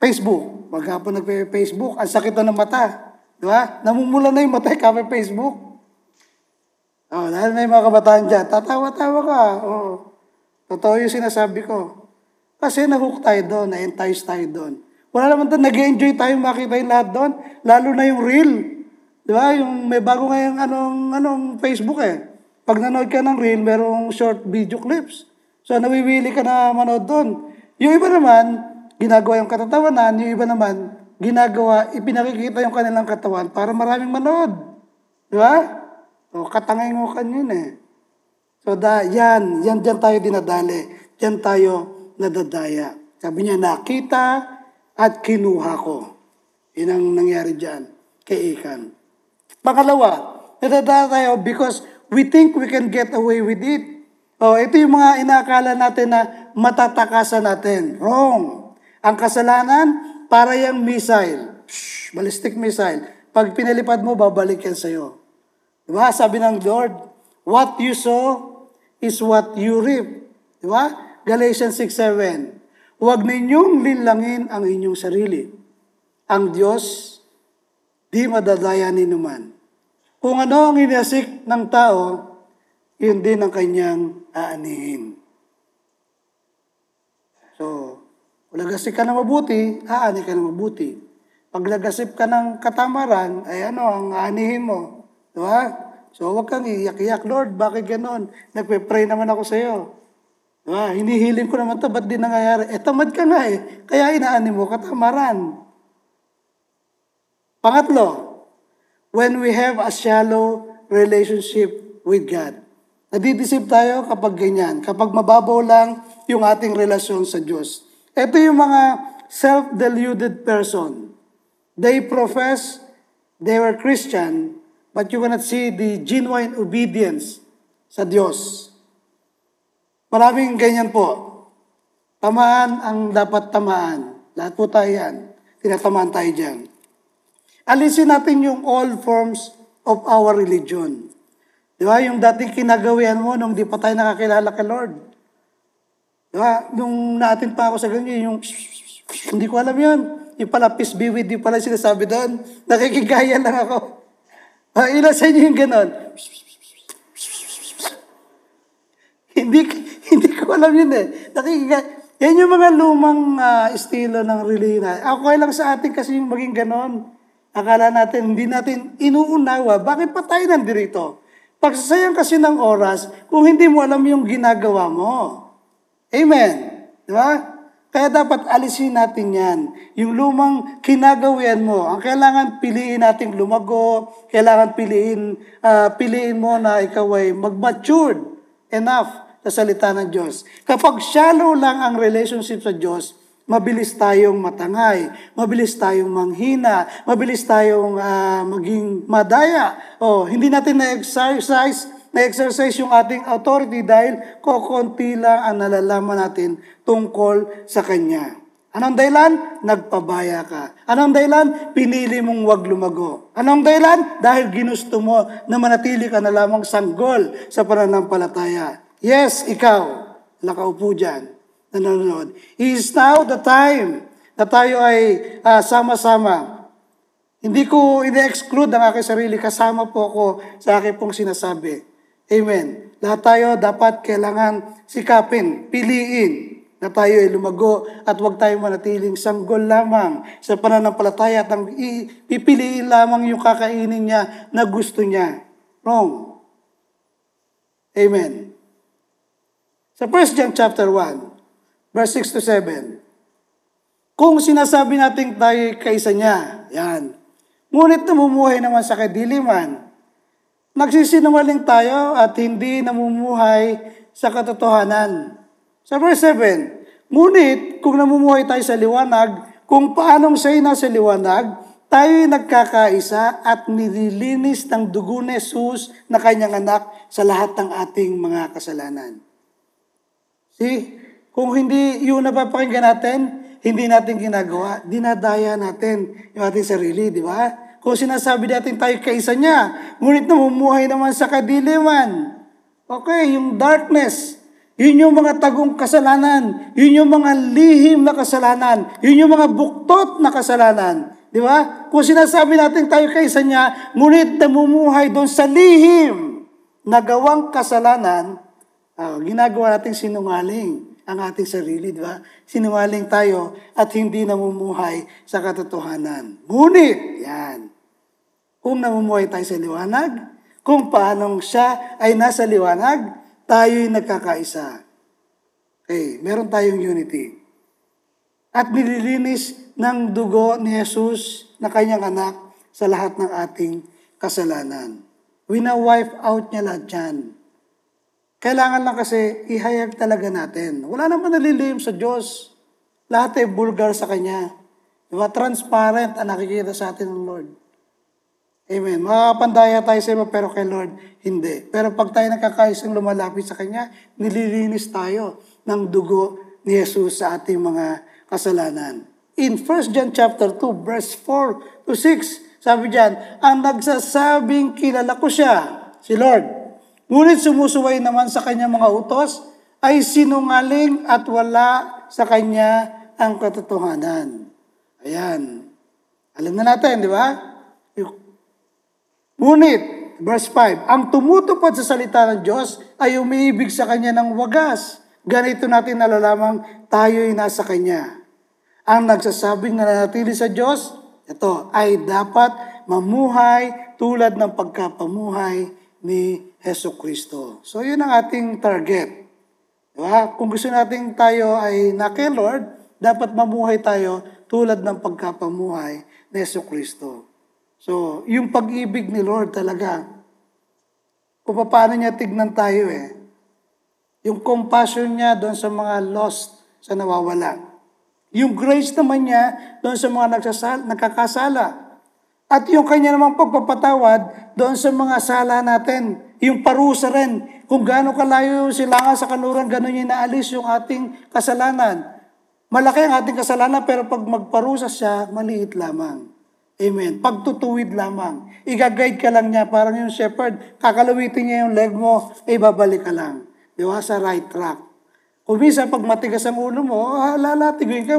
Facebook. Maghapon nagpe-Facebook, ang sakit na ng mata. Di ba? Namumula na yung mata, kami Facebook. Oh, dahil may mga kabataan dyan, tatawa-tawa ka. Oh. Totoo yung sinasabi ko. Kasi nahook tayo doon, na-entice tayo doon. Wala naman doon, nag-enjoy tayo makita yung lahat doon. Lalo na yung reel. Di ba? Yung may bago ngayong anong, anong Facebook eh. Pag nanood ka ng reel, merong short video clips. So, nawiwili ka na manood doon. Yung iba naman, ginagawa yung katatawanan. Yung iba naman, ginagawa, ipinakikita yung kanilang katawan para maraming manood. Di ba? O, katangingukan yun eh. So, da, yan, yan, dyan tayo dinadali. Yan tayo nadadaya. Sabi niya, nakita at kinuha ko. Yun ang nangyari dyan kay Ikan. Pangalawa, nadadala tayo because we think we can get away with it. Oh, ito yung mga inakala natin na matatakasan natin. Wrong. Ang kasalanan, para yung missile. Shh, ballistic missile. Pag pinalipad mo, babalik yan sa'yo. Diba? Sabi ng Lord, what you sow is what you reap. Diba? Galatians 6.7 Huwag ninyong linlangin ang inyong sarili. Ang Diyos, di madadaya ni numan. Kung ano ang inasik ng tao, yun din ang kanyang aanihin. So, lagasip ka na mabuti, aani ka na mabuti. Pag lagasip ka ng katamaran, ay ano, ang aanihin mo. Di ba? So, huwag kang iyak-iyak, Lord, bakit ganon? Nagpe-pray naman ako sa iyo. Di ba? Hinihiling ko naman to, ba't di nangyayari? Eh, tamad ka nga eh. Kaya inaani mo, katamaran. Pangatlo, when we have a shallow relationship with God. Nadidisip tayo kapag ganyan, kapag mababaw lang yung ating relasyon sa Diyos. Ito yung mga self-deluded person. They profess they were Christian, but you cannot see the genuine obedience sa Diyos. Maraming ganyan po. Tamaan ang dapat tamaan. Lahat po tayo yan. Tinatamaan tayo dyan. Alisin natin yung all forms of our religion. Di ba? Yung dating kinagawian mo nung di pa tayo nakakilala kay Lord. Di ba? Nung natin pa ako sa ganyan, yung hindi ko alam yun. Yung pala peace be with you pala sinasabi doon. Nakikigaya lang ako. Ah, ilan sa inyo yung ganon? hindi, hindi ko alam yun eh. Nakikigaya. Yan yung mga lumang ah, estilo ng religion. Okay lang sa atin kasi yung maging ganon. Akala natin, hindi natin inuunawa. Bakit pa tayo nandito? Pagsasayang kasi ng oras kung hindi mo alam yung ginagawa mo. Amen. Di ba? Kaya dapat alisin natin yan. Yung lumang kinagawian mo, ang kailangan piliin nating lumago, kailangan piliin, ah, piliin mo na ikaw ay mag-matured enough sa salita ng Diyos. Kapag shallow lang ang relationship sa Diyos, mabilis tayong matangay, mabilis tayong manghina, mabilis tayong ah, maging madaya. O, hindi natin na-exercise na-exercise yung ating authority dahil kokonti lang ang nalalaman natin tungkol sa Kanya. Anong dahilan? Nagpabaya ka. Anong dahilan? Pinili mong wag lumago. Anong dahilan? Dahil ginusto mo na manatili ka na lamang sanggol sa pananampalataya. Yes, ikaw, nakaupo dyan, nanonood. Is now the time na tayo ay ah, sama-sama. Hindi ko ine-exclude ang aking sarili, kasama po ako sa aking pong sinasabi. Amen. Lahat tayo dapat kailangan sikapin, piliin na tayo ay lumago at huwag tayo manatiling sanggol lamang sa pananampalataya at ang pipiliin lamang yung kakainin niya na gusto niya. Wrong. Amen. Sa 1 John chapter 1, verse 6 to 7, kung sinasabi natin tayo kaysa niya, yan. Ngunit namumuhay naman sa kadiliman, nagsisinungaling tayo at hindi namumuhay sa katotohanan. Sa verse 7, ngunit kung namumuhay tayo sa liwanag, kung paanong siya'y nasa liwanag, tayo'y nagkakaisa at nililinis ng dugo ni Jesus na kanyang anak sa lahat ng ating mga kasalanan. See, kung hindi yun napapakinggan natin, hindi natin ginagawa, dinadaya natin yung ating sarili, di ba? Kung sinasabi natin tayo kaisa niya, ngunit namumuhay naman sa kadiliman. Okay, yung darkness, yun yung mga tagong kasalanan, yun yung mga lihim na kasalanan, yun yung mga buktot na kasalanan. Di ba? Kung sinasabi natin tayo kaisa niya, ngunit namumuhay doon sa lihim na gawang kasalanan, ah, ginagawa natin sinungaling ang ating sarili, di ba? Sinungaling tayo at hindi namumuhay sa katotohanan. Ngunit, yan, kung namumuhay tayo sa liwanag, kung paanong siya ay nasa liwanag, tayo'y nagkakaisa. Okay, meron tayong unity. At nililinis ng dugo ni Jesus na kanyang anak sa lahat ng ating kasalanan. Wina-wipe out niya lahat yan. Kailangan lang kasi ihayag talaga natin. Wala naman nalilihim sa Diyos. Lahat ay bulgar sa Kanya. Diba? Transparent ang nakikita sa atin ng Lord. Amen. Makakapandaya tayo sa iba pero kay Lord, hindi. Pero pag tayo nakakaisang lumalapit sa Kanya, nililinis tayo ng dugo ni Jesus sa ating mga kasalanan. In 1 John chapter 2, verse 4 to 6, sabi diyan, ang nagsasabing kilala ko siya, si Lord, Ngunit sumusuway naman sa kanyang mga utos ay sinungaling at wala sa kanya ang katotohanan. Ayan. Alam na natin, di ba? Ngunit, verse 5, ang tumutupad sa salita ng Diyos ay umiibig sa kanya ng wagas. Ganito natin nalalamang tayo'y nasa kanya. Ang nagsasabing nananatili sa Diyos, ito, ay dapat mamuhay tulad ng pagkapamuhay ni Heso Kristo. So, yun ang ating target. Diba? Kung gusto natin tayo ay na kay Lord, dapat mamuhay tayo tulad ng pagkapamuhay ni Heso Kristo. So, yung pag-ibig ni Lord talaga, kung paano niya tignan tayo eh, yung compassion niya doon sa mga lost, sa nawawala. Yung grace naman niya doon sa mga nagsasal, nagkakasala. At yung kanya namang pagpapatawad doon sa mga sala natin. Yung parusa rin. Kung gaano kalayo yung silangan sa kanuran, gano'n yung naalis yung ating kasalanan. Malaki ang ating kasalanan, pero pag magparusa siya, maliit lamang. Amen. Pagtutuwid lamang. Iga-guide ka lang niya, parang yung shepherd, kakalawitin niya yung leg mo, eh babalik ka lang. Di ba? Sa right track. Kung minsan, pag matigas ang ulo mo, ah, lalatiguin ka?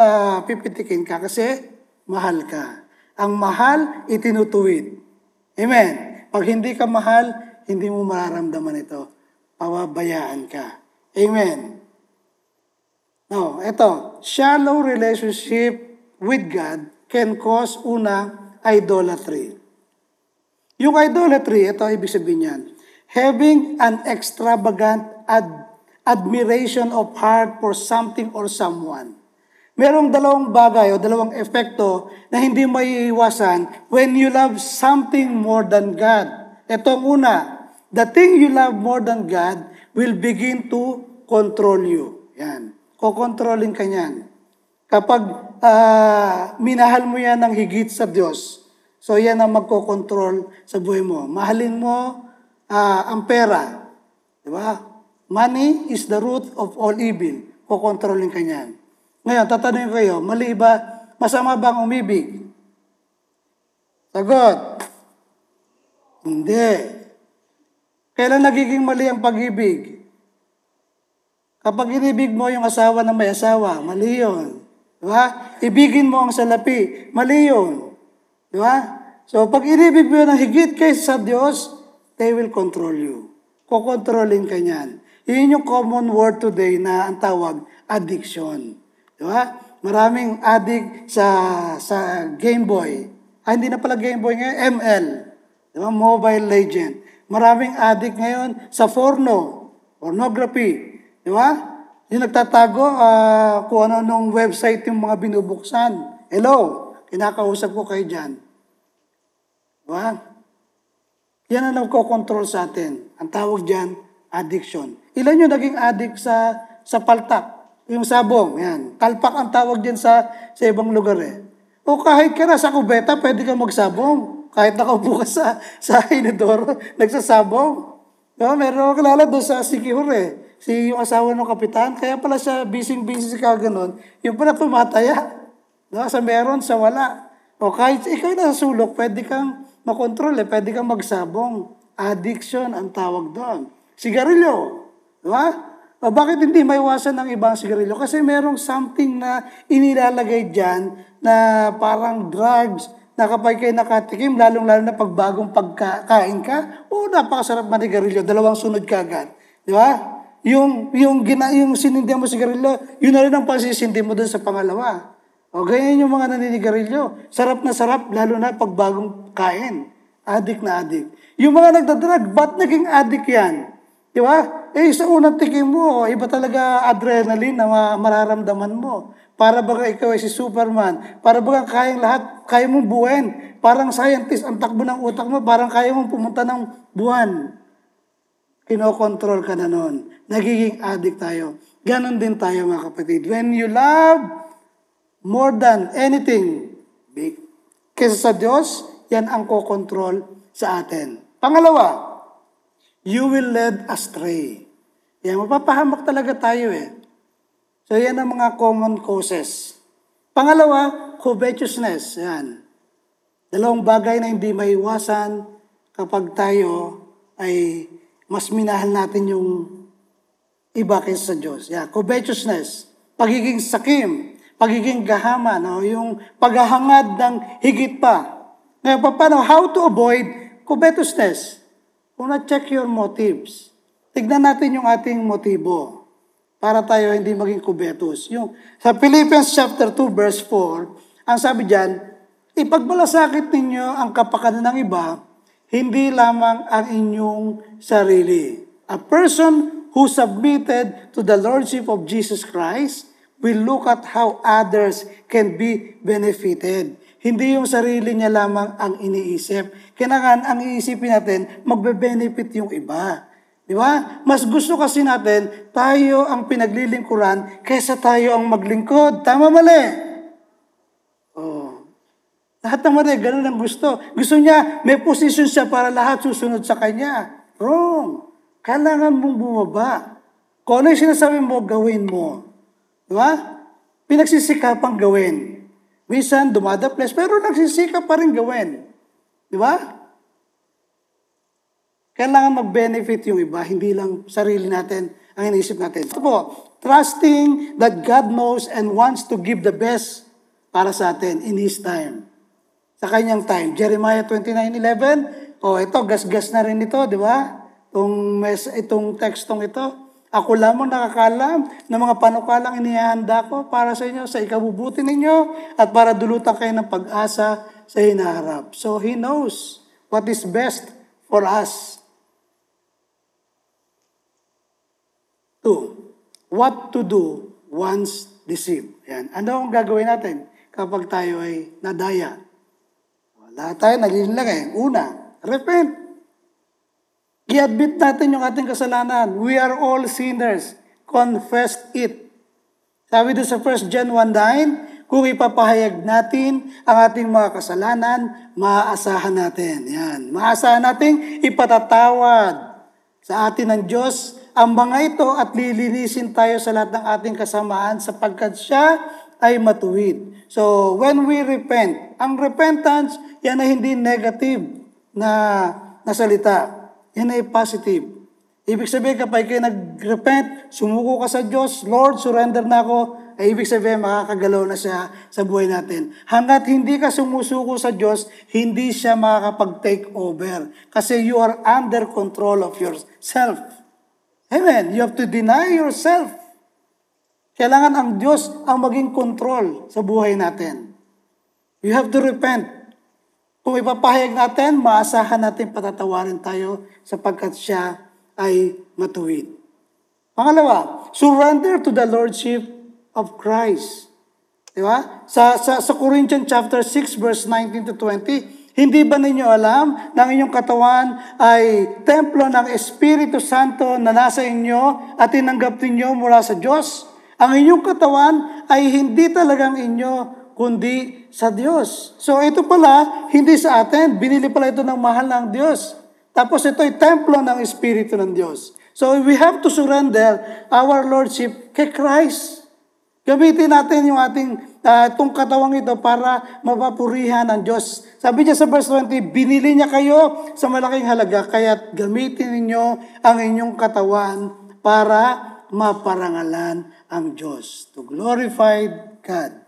Ah, pipitikin ka kasi mahal ka. Ang mahal, itinutuwid. Amen. Pag hindi ka mahal, hindi mo mararamdaman ito. Pawabayaan ka. Amen. Now, ito, shallow relationship with God can cause una, idolatry. Yung idolatry, ito ibig sabihin yan, having an extravagant ad- admiration of heart for something or someone. Merong dalawang bagay o dalawang epekto na hindi maiiwasan when you love something more than God. Ito una, the thing you love more than God will begin to control you. Yan. Kokontrolin ka niyan. Kapag uh, minahal mo yan ng higit sa Diyos, so yan ang magkokontrol sa buhay mo. Mahalin mo uh, ang pera. Di ba? Money is the root of all evil. Kokontrolin ka niyan. Ngayon, tatanungin kayo, mali ba, masama bang umibig? Sagot. Hindi. Kailan nagiging mali ang pag-ibig? Kapag inibig mo yung asawa na may asawa, mali yun. Di ba? Ibigin mo ang salapi, mali yun. Di ba? So, pag inibig mo ang higit kaysa sa Diyos, they will control you. kokontrolin ka niyan. Yun yung common word today na ang tawag, addiction. Di ba? Maraming addict sa sa Game Boy. Ah, hindi na pala Game Boy ngayon, ML. Di? Mobile Legend. Maraming addict ngayon sa porno, pornography. Di ba? Yung nagtatago uh, kung ano nung website yung mga binubuksan. Hello, kinakausap ko kayo dyan. Di ba? Yan ang nagko-control sa atin. Ang tawag dyan, addiction. Ilan yung naging addict sa sa paltak? Yung sabong, yan. Kalpak ang tawag dyan sa, sa ibang lugar eh. O kahit ka na sa kubeta, pwede ka magsabong. Kahit nakaupo ka sa, sa inodoro, nagsasabong. Diba? Meron ako kilala doon sa Sikihor eh. Si yung asawa ng kapitan, kaya pala siya busy-busy sa kaganon, yung pala tumataya. Diba? Sa meron, sa wala. O kahit ikaw na sa sulok, pwede kang makontrol eh, pwede kang magsabong. Addiction ang tawag doon. Sigarilyo. Diba? O bakit hindi maiwasan ng ibang sigarilyo? Kasi merong something na inilalagay dyan na parang drugs na kapag kayo nakatikim, lalong-lalo na pag bagong pagkain ka, o napakasarap manigarilyo, dalawang sunod ka agad. Di ba? Yung, yung, gina, yung sinindihan mo sigarilyo, yun na rin ang pagsisindi mo dun sa pangalawa. O ganyan yung mga naninigarilyo. Sarap na sarap, lalo na pag bagong kain. Adik na adik. Yung mga nagdadrag, ba't naging adik yan? Di ba? Eh, sa unang tikim mo, iba talaga adrenaline na mararamdaman mo. Para ba ikaw ay si Superman? Para ba kayang lahat, kaya mong buuin? Parang scientist, ang takbo ng utak mo, parang kaya mong pumunta ng buwan. Kinokontrol ka na noon. Nagiging addict tayo. Ganon din tayo mga kapatid. When you love more than anything, big, kesa sa Diyos, yan ang kokontrol sa atin. Pangalawa, you will lead astray. Yan, mapapahamak talaga tayo eh. So yan ang mga common causes. Pangalawa, covetousness. Yan. Dalawang bagay na hindi maiwasan kapag tayo ay mas minahal natin yung iba kaysa sa Diyos. Yeah, covetousness. Pagiging sakim. Pagiging gahama. No? Yung paghahangad ng higit pa. Ngayon, paano? How to avoid covetousness? Kung na-check your motives, tignan natin yung ating motibo para tayo hindi maging kubetos. Yung, sa Philippians chapter 2 verse 4, ang sabi diyan, ipagmalasakit ninyo ang kapakanan ng iba, hindi lamang ang inyong sarili. A person who submitted to the Lordship of Jesus Christ will look at how others can be benefited. Hindi yung sarili niya lamang ang iniisip. Kailangan ang iisipin natin, magbe-benefit yung iba. Di ba? Mas gusto kasi natin, tayo ang pinaglilingkuran kaysa tayo ang maglingkod. Tama mali? Oh. Lahat ng mali, ganun ang gusto. Gusto niya, may position siya para lahat susunod sa kanya. Wrong. Kailangan mong bumaba. Kung ano yung sinasabi mo, gawin mo. Di ba? Pinagsisikapang gawin. Minsan, dumadaples, pero nagsisikap pa rin gawin. Di ba? Kailangan mag-benefit yung iba, hindi lang sarili natin ang iniisip natin. Ito po, trusting that God knows and wants to give the best para sa atin in His time. Sa kanyang time. Jeremiah 29.11, oh, ito, gas-gas na rin ito, di ba? Itong, mes, itong tekstong ito. Ako lamang nakakalam ng mga panukalang inihanda ko para sa inyo, sa ikabubuti ninyo, at para dulutan kayo ng pag-asa sa hinaharap. So He knows what is best for us. Two, what to do once deceived. Yan. Ano ang gagawin natin kapag tayo ay nadaya? Wala tayo, nalilinlang eh. Una, repent. I-admit natin yung ating kasalanan. We are all sinners. Confess it. Sabi doon sa 1 John 1.9, kung ipapahayag natin ang ating mga kasalanan, maaasahan natin. Yan. Maaasahan natin ipatatawad sa atin ng Diyos ang mga ito at lilinisin tayo sa lahat ng ating kasamaan sapagkat siya ay matuwid. So, when we repent, ang repentance, yan ay hindi negative na, na salita. Yan ay positive. Ibig sabihin, kapag kayo nag-repent, sumuko ka sa Diyos, Lord, surrender na ako, ay ibig sabihin makakagalaw na siya sa buhay natin. Hanggat hindi ka sumusuko sa Diyos, hindi siya makakapag-take over. Kasi you are under control of yourself. Amen. You have to deny yourself. Kailangan ang Diyos ang maging control sa buhay natin. You have to repent. Kung ipapahayag natin, maasahan natin patatawarin tayo sapagkat siya ay matuwid. Pangalawa, surrender to the Lordship of Christ. Di ba? Sa, sa, sa Corinthians chapter 6 verse 19 to 20, hindi ba ninyo alam na ang inyong katawan ay templo ng Espiritu Santo na nasa inyo at tinanggap ninyo mula sa Diyos? Ang inyong katawan ay hindi talagang inyo, kundi sa Diyos. So ito pala, hindi sa atin. Binili pala ito ng mahal ng Diyos. Tapos ito ay templo ng Espiritu ng Diyos. So we have to surrender our Lordship kay Christ. Gamitin natin yung ating uh, itong katawang ito para mapapurihan ng Diyos. Sabi niya sa verse 20, binili niya kayo sa malaking halaga, kaya gamitin ninyo ang inyong katawan para maparangalan ang Diyos. To glorify God.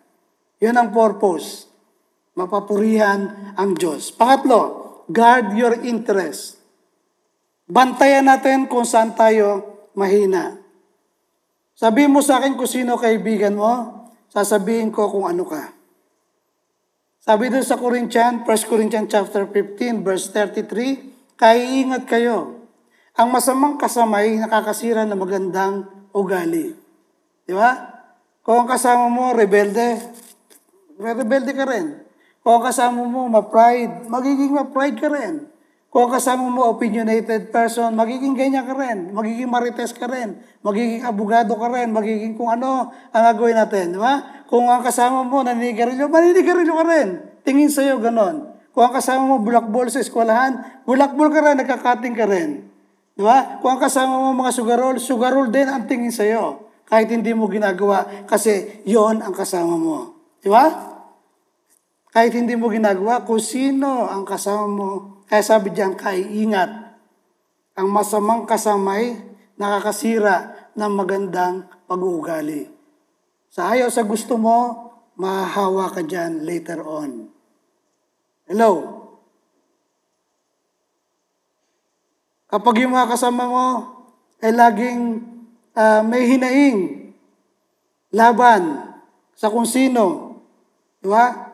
Yun ang purpose. Mapapurihan ang Diyos. Pangatlo, guard your interest. Bantayan natin kung saan tayo mahina. Sabi mo sa akin kung sino kaibigan mo, sasabihin ko kung ano ka. Sabi doon sa Corinthian, 1 Corinthians chapter 15, verse 33, kaiingat kayo. Ang masamang kasamay nakakasira ng magandang ugali. Di ba? Kung ang kasama mo rebelde, rebelde ka rin. Kung kasama mo ma-pride, magiging ma-pride ka rin. Kung kasama mo opinionated person, magiging ganyan ka rin. Magiging marites ka rin. Magiging abogado ka rin. Magiging kung ano ang gagawin natin. Di ba? Kung ang kasama mo naninigarilyo, maninigarilyo ka rin. Tingin sa'yo, ganon. Kung ang kasama mo bulakbol sa eskwalahan, bulakbol ka rin, nagkakating ka rin. Di ba? Kung ang kasama mo mga sugarol, sugarol din ang tingin sa'yo. Kahit hindi mo ginagawa, kasi yon ang kasama mo. Di ba? Kahit hindi mo ginagawa, kung sino ang kasama mo, kaya sabi diyan, kaiingat. Ang masamang kasamay, nakakasira ng magandang pag-uugali. Sa ayaw sa gusto mo, mahahawa ka dyan later on. Hello? Kapag yung mga kasama mo ay laging uh, may hinaing, laban sa kung sino, di ba?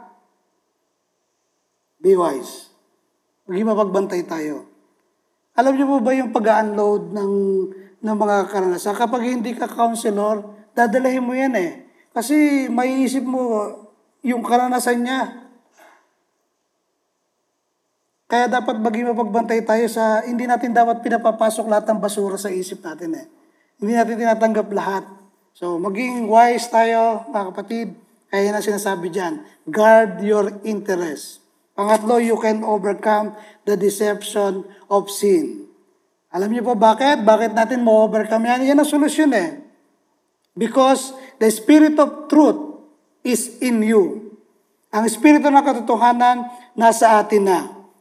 Be wise. Maging mapagbantay tayo. Alam niyo po ba yung pag-unload ng, ng mga karanasan? Kapag hindi ka counselor, dadalahin mo yan eh. Kasi maiisip mo yung karanasan niya. Kaya dapat maging mapagbantay tayo sa, hindi natin dapat pinapapasok lahat ng basura sa isip natin eh. Hindi natin tinatanggap lahat. So, maging wise tayo, mga kapatid. Kaya na sinasabi dyan, guard your interest. Pangatlo, you can overcome the deception of sin. Alam niyo po bakit? Bakit natin mo-overcome yan? Yan ang solusyon eh. Because the Spirit of truth is in you. Ang Espiritu ng katotohanan nasa atin na.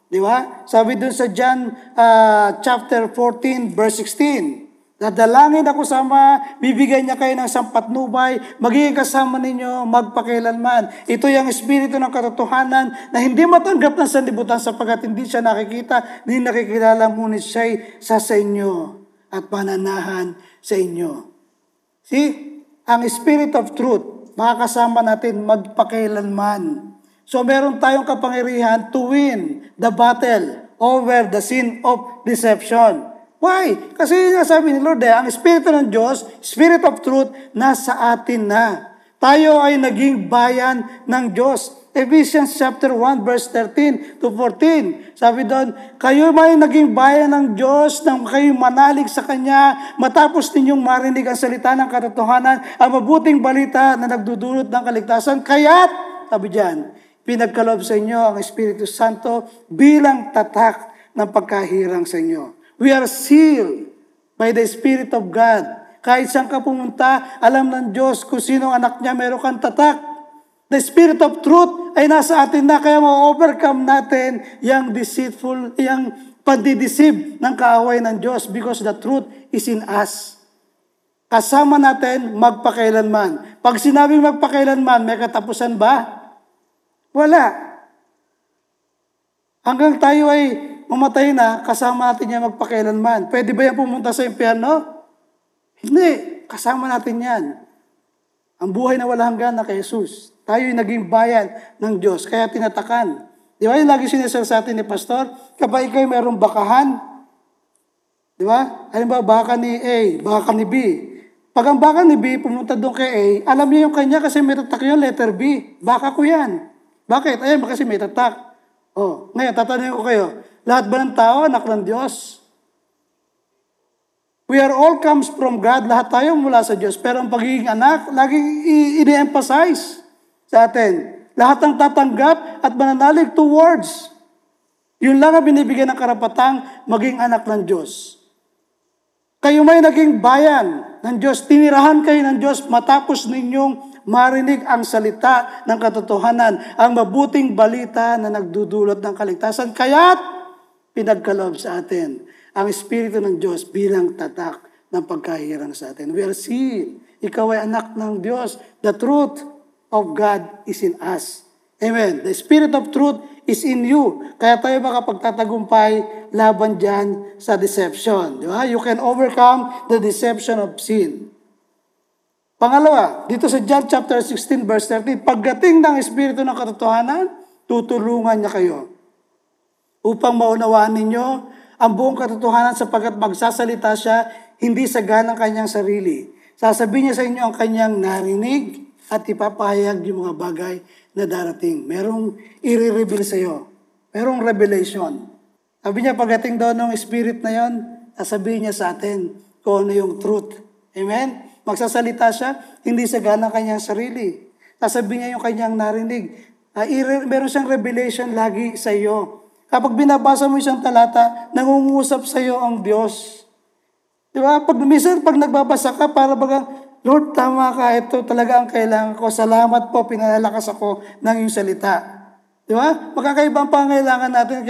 Di ba? Sabi dun sa John uh, chapter 14 verse 16, Dadalangin ako sama, bibigyan niya kayo ng sampatnubay, magiging kasama ninyo magpakailanman. Ito yung espiritu ng katotohanan na hindi matanggap ng sanlibutan sapagkat hindi siya nakikita, hindi nakikilala, ngunit siya'y sa sa inyo at pananahan sa inyo. See? Ang spirit of truth, makakasama natin magpakailanman. So meron tayong kapangyarihan to win the battle over the sin of deception. Why? Kasi nga sabi ni Lord, eh, ang Espiritu ng Diyos, Spirit of Truth, nasa atin na. Tayo ay naging bayan ng Diyos. Ephesians chapter 1 verse 13 to 14. Sabi doon, kayo may naging bayan ng Diyos nang kayo manalig sa Kanya matapos ninyong marinig ang salita ng katotohanan, ang mabuting balita na nagdudulot ng kaligtasan. Kaya't, sabi diyan, pinagkaloob sa inyo ang Espiritu Santo bilang tatak ng pagkahirang sa inyo. We are sealed by the Spirit of God. Kahit saan ka pumunta, alam ng Diyos kung sino anak niya, meron kang tatak. The Spirit of Truth ay nasa atin na, kaya ma-overcome natin yung deceitful, yung pandideceive ng kaaway ng Diyos because the truth is in us. Kasama natin magpakailanman. Pag sinabing magpakailanman, may katapusan ba? Wala. Hanggang tayo ay mamatay na, kasama natin yan magpakailanman. Pwede ba yan pumunta sa impyerno? Hindi. Kasama natin yan. Ang buhay na wala hanggan na kay Jesus. Tayo yung naging bayan ng Diyos, kaya tinatakan. Di ba yung lagi sinesel sa atin ni Pastor? Kapag ikaw mayroong bakahan, di ba? Halimbawa, baka ni A, baka ni B. Pag ang baka ni B pumunta doon kay A, alam niya yung kanya kasi may tatak yun, letter B. Baka ko yan. Bakit? Ayun, kasi may tatak. Oh, ngayon, tatanungin ko kayo, lahat ba ng tao anak ng Diyos? We are all comes from God, lahat tayo mula sa Diyos. Pero ang pagiging anak, laging i-emphasize sa atin. Lahat ng tatanggap at mananalig towards. Yun lang ang binibigyan ng karapatang maging anak ng Diyos. Kayo may naging bayan ng Diyos, tinirahan kayo ng Diyos matapos ninyong marinig ang salita ng katotohanan, ang mabuting balita na nagdudulot ng kaligtasan. Kaya't pinagkaloob sa atin ang Espiritu ng Diyos bilang tatak ng pagkahirang sa atin. We are sealed. Ikaw ay anak ng Diyos. The truth of God is in us. Amen. The Spirit of truth is in you. Kaya tayo makapagtatagumpay laban dyan sa deception. Di ba? You can overcome the deception of sin. Pangalawa, dito sa John chapter 16 verse 13, pagdating ng Espiritu ng katotohanan, tutulungan niya kayo upang maunawaan ninyo ang buong katotohanan sapagkat magsasalita siya hindi sa ganang kanyang sarili. Sasabihin niya sa inyo ang kanyang narinig at ipapahayag yung mga bagay na darating. Merong i-reveal sa iyo. Merong revelation. Sabi niya, pagdating daw ng spirit na yon, sasabihin niya sa atin kung ano yung truth. Amen? Magsasalita siya, hindi sa ganang kanyang sarili. Sasabihin niya yung kanyang narinig. Uh, meron siyang revelation lagi sa iyo. Kapag binabasa mo isang talata, nangungusap sa iyo ang Diyos. Di ba? Pag, minsan, pag nagbabasa ka, para baga, Lord, tama ka, ito talaga ang kailangan ko. Salamat po, pinalalakas ako ng iyong salita. Di ba? Magkakaiba ang pangailangan natin.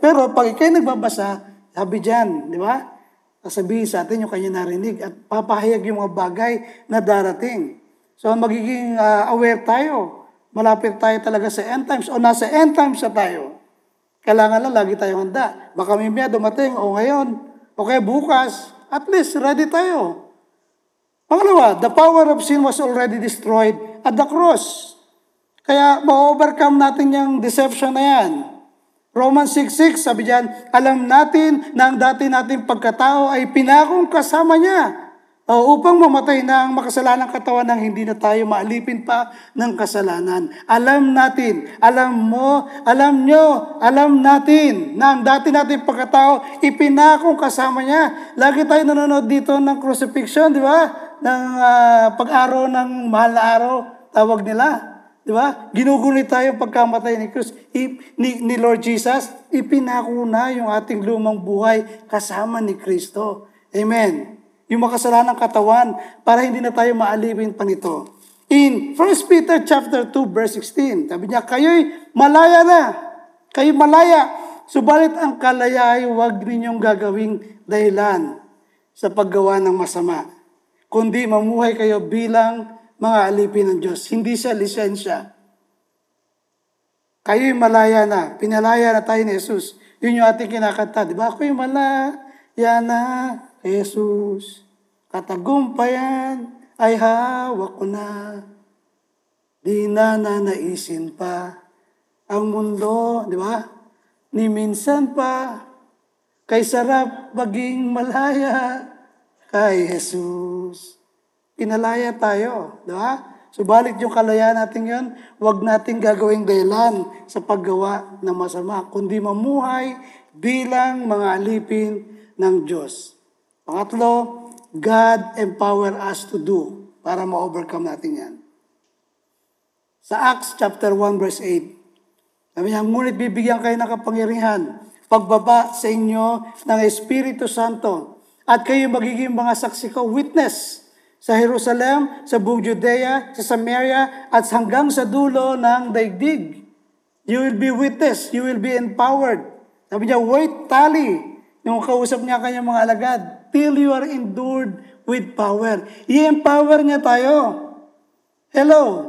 Pero pag ikay nagbabasa, sabi dyan, di ba? Sasabihin sa atin yung kanya narinig at papahayag yung mga bagay na darating. So magiging uh, aware tayo. Malapit tayo talaga sa end times o nasa end times na tayo. Kailangan lang lagi tayong handa. Baka may dumating o ngayon o kaya bukas, at least ready tayo. Pangalawa, the power of sin was already destroyed at the cross. Kaya ma-overcome natin yung deception na yan. Romans 6.6, sabi diyan, alam natin na ang dati nating pagkatao ay pinakong kasama niya uh, upang mamatay na ang makasalanang katawan ng hindi na tayo maalipin pa ng kasalanan. Alam natin, alam mo, alam nyo, alam natin na ang dati nating pagkatao ipinakong kasama niya. Lagi tayo nanonood dito ng crucifixion, di ba? Ng uh, pag-araw ng mahal na araw, tawag nila. Di ba? Ginugunit tayo pagkamatay ni Christ, ni, ni Lord Jesus. Ipinako na yung ating lumang buhay kasama ni Kristo. Amen. Yung makasalanang katawan para hindi na tayo maalipin pa nito. In 1 Peter chapter 2 verse 16, sabi niya, kayo'y malaya na. Kayo malaya. Subalit ang kalaya ay huwag ninyong gagawing dahilan sa paggawa ng masama. Kundi mamuhay kayo bilang mga alipin ng Diyos. Hindi siya lisensya. Kayo'y malaya na. Pinalaya na tayo ni Jesus. Yun yung ating kinakanta. Di ba? Ako'y malaya na, Jesus. Katagumpayan ay hawak ko na. Di na nanaisin pa ang mundo, di ba? Ni minsan pa, kay sarap maging malaya kay Jesus. Pinalaya tayo, di ba? Subalit yung kalayaan natin yon, huwag nating gagawing dahilan sa paggawa ng masama, kundi mamuhay bilang mga alipin ng Diyos. Pangatlo, God empower us to do para ma-overcome natin yan. Sa Acts chapter 1 verse 8, sabi niya, ngunit bibigyan kayo ng kapangyarihan, pagbaba sa inyo ng Espiritu Santo, at kayo magiging mga saksi ko, witness sa Jerusalem, sa buong Judea, sa Samaria, at hanggang sa dulo ng daigdig. You will be witness, you will be empowered. Sabi niya, wait, tali. Yung kausap niya kanyang mga alagad, till you are endured with power. I-empower niya tayo. Hello?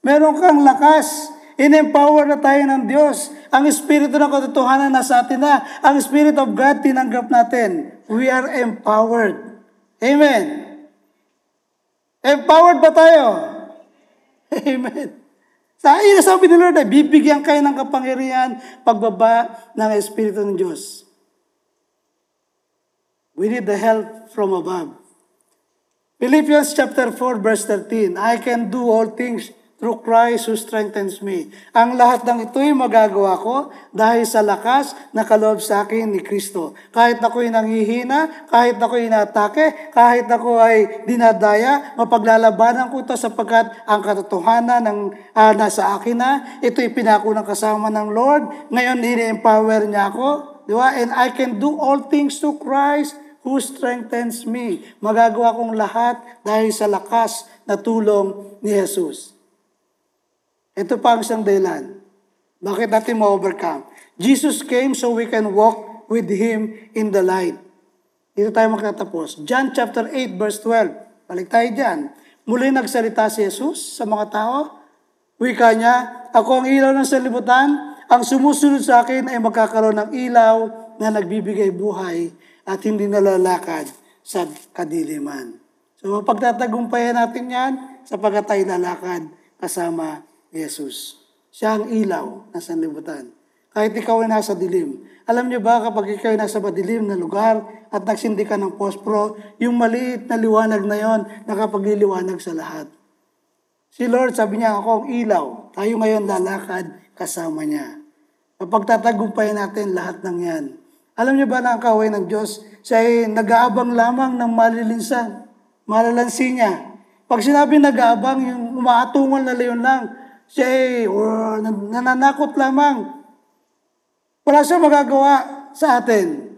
Meron kang lakas. In-empower na tayo ng Diyos. Ang Espiritu ng katotohanan nasa atin na. Ang Spirit of God tinanggap natin. We are empowered. Amen. Empowered ba tayo? Amen. Sa ina sabi ni Lord, ay bibigyan kayo ng kapangyarihan pagbaba ng Espiritu ng Diyos. We need the help from above. Philippians chapter 4 verse 13, I can do all things through Christ who strengthens me. Ang lahat ng ito'y magagawa ko dahil sa lakas na kaloob sa akin ni Kristo. Kahit ako'y nanghihina, kahit ako'y inaatake, kahit ako ay dinadaya, mapaglalabanan ko ito sapagkat ang katotohanan ng ah, nasa akin na, ito'y pinako ng kasama ng Lord. Ngayon, ini-empower niya ako. Di ba? And I can do all things to Christ who strengthens me. Magagawa kong lahat dahil sa lakas na tulong ni Jesus. Ito pa ang isang dahilan. Bakit natin ma-overcome? Jesus came so we can walk with Him in the light. Dito tayo magtatapos. John chapter 8 verse 12. Balik tayo dyan. Muli nagsalita si Jesus sa mga tao. Wika niya, Ako ang ilaw ng salibutan. Ang sumusunod sa akin ay magkakaroon ng ilaw na nagbibigay buhay at hindi nalalakad sa kadiliman. So pagtatagumpayan natin yan sapagkat tayo lalakad kasama ni Jesus. Siya ang ilaw ng sanlibutan. Kahit ikaw ay nasa dilim. Alam niyo ba kapag ikaw ay nasa madilim na lugar at nagsindi ka ng pospro, yung maliit na liwanag na yon nakapagliliwanag sa lahat. Si Lord, sabi niya, ako ang ilaw. Tayo ngayon lalakad kasama niya. Kapag tatagumpayan natin lahat ng yan. Alam niyo ba na ang kaway ng Diyos, siya ay nag-aabang lamang ng malilinsan. Malalansi niya. Pag sinabi nag-aabang, yung umaatungol na leon lang, siya ay nan- nananakot lamang. Wala siya magagawa sa atin.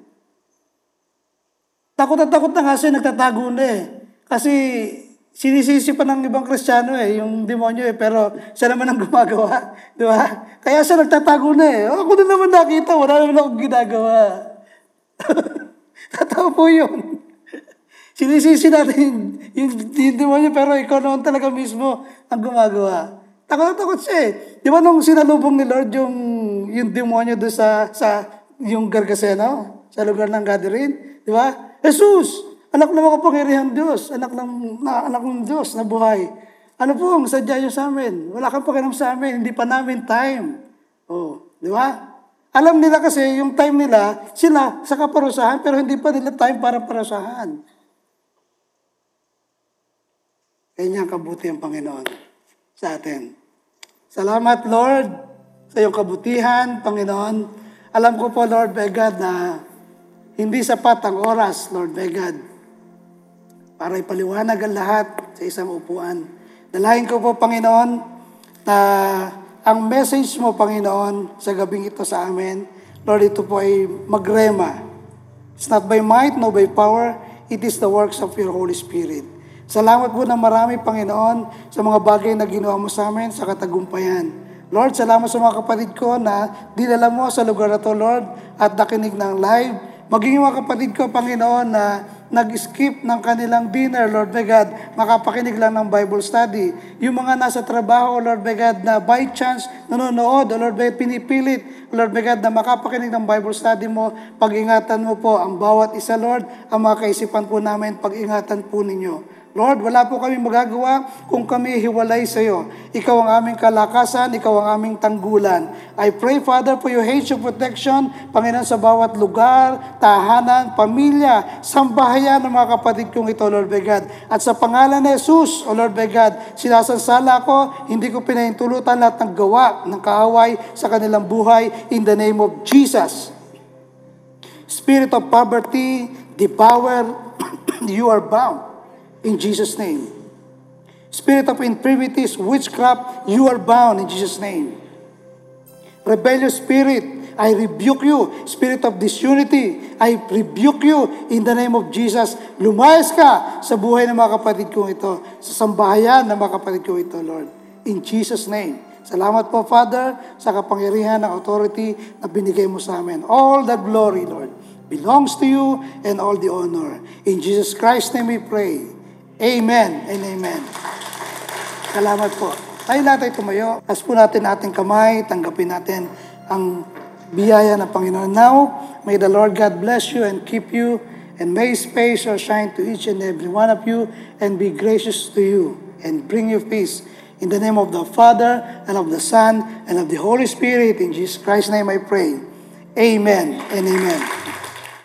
Takot at takot na nga siya, nagtatago na eh. Kasi sinisisi pa ng ibang kristyano eh, yung demonyo eh, pero siya naman ang gumagawa. Di ba? Kaya siya nagtatago na eh. Ako na naman nakita, wala naman akong ginagawa. Totoo po yun. Sinisisi natin yung, yung demonyo, pero ikaw naman talaga mismo ang gumagawa. Takot na takot siya eh. Di ba nung sinalubong ni Lord yung, yung demonyo doon sa, sa yung Gargaseno, sa lugar ng gathering, di ba? Jesus, anak ng makapangyarihan Diyos, anak ng, na, anak ng Diyos na buhay. Ano po ang sadya nyo sa amin? Wala kang pakialam sa amin, hindi pa namin time. Oh, di ba? Alam nila kasi yung time nila, sila sa kaparusahan, pero hindi pa nila time para parusahan. Kanya ang kabuti ang Panginoon sa atin. Salamat, Lord, sa iyong kabutihan, Panginoon. Alam ko po, Lord my God, na hindi sapat ang oras, Lord my God, para ipaliwanag ang lahat sa isang upuan. Dalahin ko po, Panginoon, na ang message mo, Panginoon, sa gabing ito sa amin, Lord, ito po ay magrema. It's not by might, no by power, it is the works of your Holy Spirit. Salamat po ng marami, Panginoon, sa mga bagay na ginawa mo sa amin sa katagumpayan. Lord, salamat sa mga kapatid ko na dinala mo sa lugar na to, Lord, at nakinig ng live. Maging mga kapatid ko, Panginoon, na nag-skip ng kanilang dinner, Lord my God, makapakinig lang ng Bible study. Yung mga nasa trabaho, Lord my God, na by chance nanonood, Lord my God, pinipilit, Lord my God, na makapakinig ng Bible study mo, pag-ingatan mo po ang bawat isa, Lord, ang mga kaisipan po namin, pag-ingatan po ninyo. Lord, wala po kami magagawa kung kami hiwalay sa iyo. Ikaw ang aming kalakasan, ikaw ang aming tanggulan. I pray, Father, for your hedge of protection, Panginoon, sa bawat lugar, tahanan, pamilya, sambahayan ng mga kapatid kong ito, Lord my God. At sa pangalan ni Jesus, O Lord my God, sinasansala ko, hindi ko pinahintulutan lahat ng gawa, ng kaaway sa kanilang buhay, in the name of Jesus. Spirit of poverty, devour, you are bound. In Jesus' name. Spirit of infirmities, witchcraft, you are bound in Jesus' name. Rebellious spirit, I rebuke you. Spirit of disunity, I rebuke you in the name of Jesus. Lumayas ka sa buhay ng mga kapatid kong ito, sa sambahayan ng mga kapatid kong ito, Lord. In Jesus' name. Salamat po, Father, sa kapangyarihan ng authority na binigay mo sa amin. All the glory, Lord. belongs to you and all the honor. In Jesus Christ's name we pray. Amen and amen. Salamat po. Tayo ay tumayo. As po natin ating kamay, tanggapin natin ang biyaya ng Panginoon. Now, may the Lord God bless you and keep you, and may His face shine to each and every one of you, and be gracious to you, and bring you peace. In the name of the Father, and of the Son, and of the Holy Spirit, in Jesus Christ's name I pray. Amen and amen.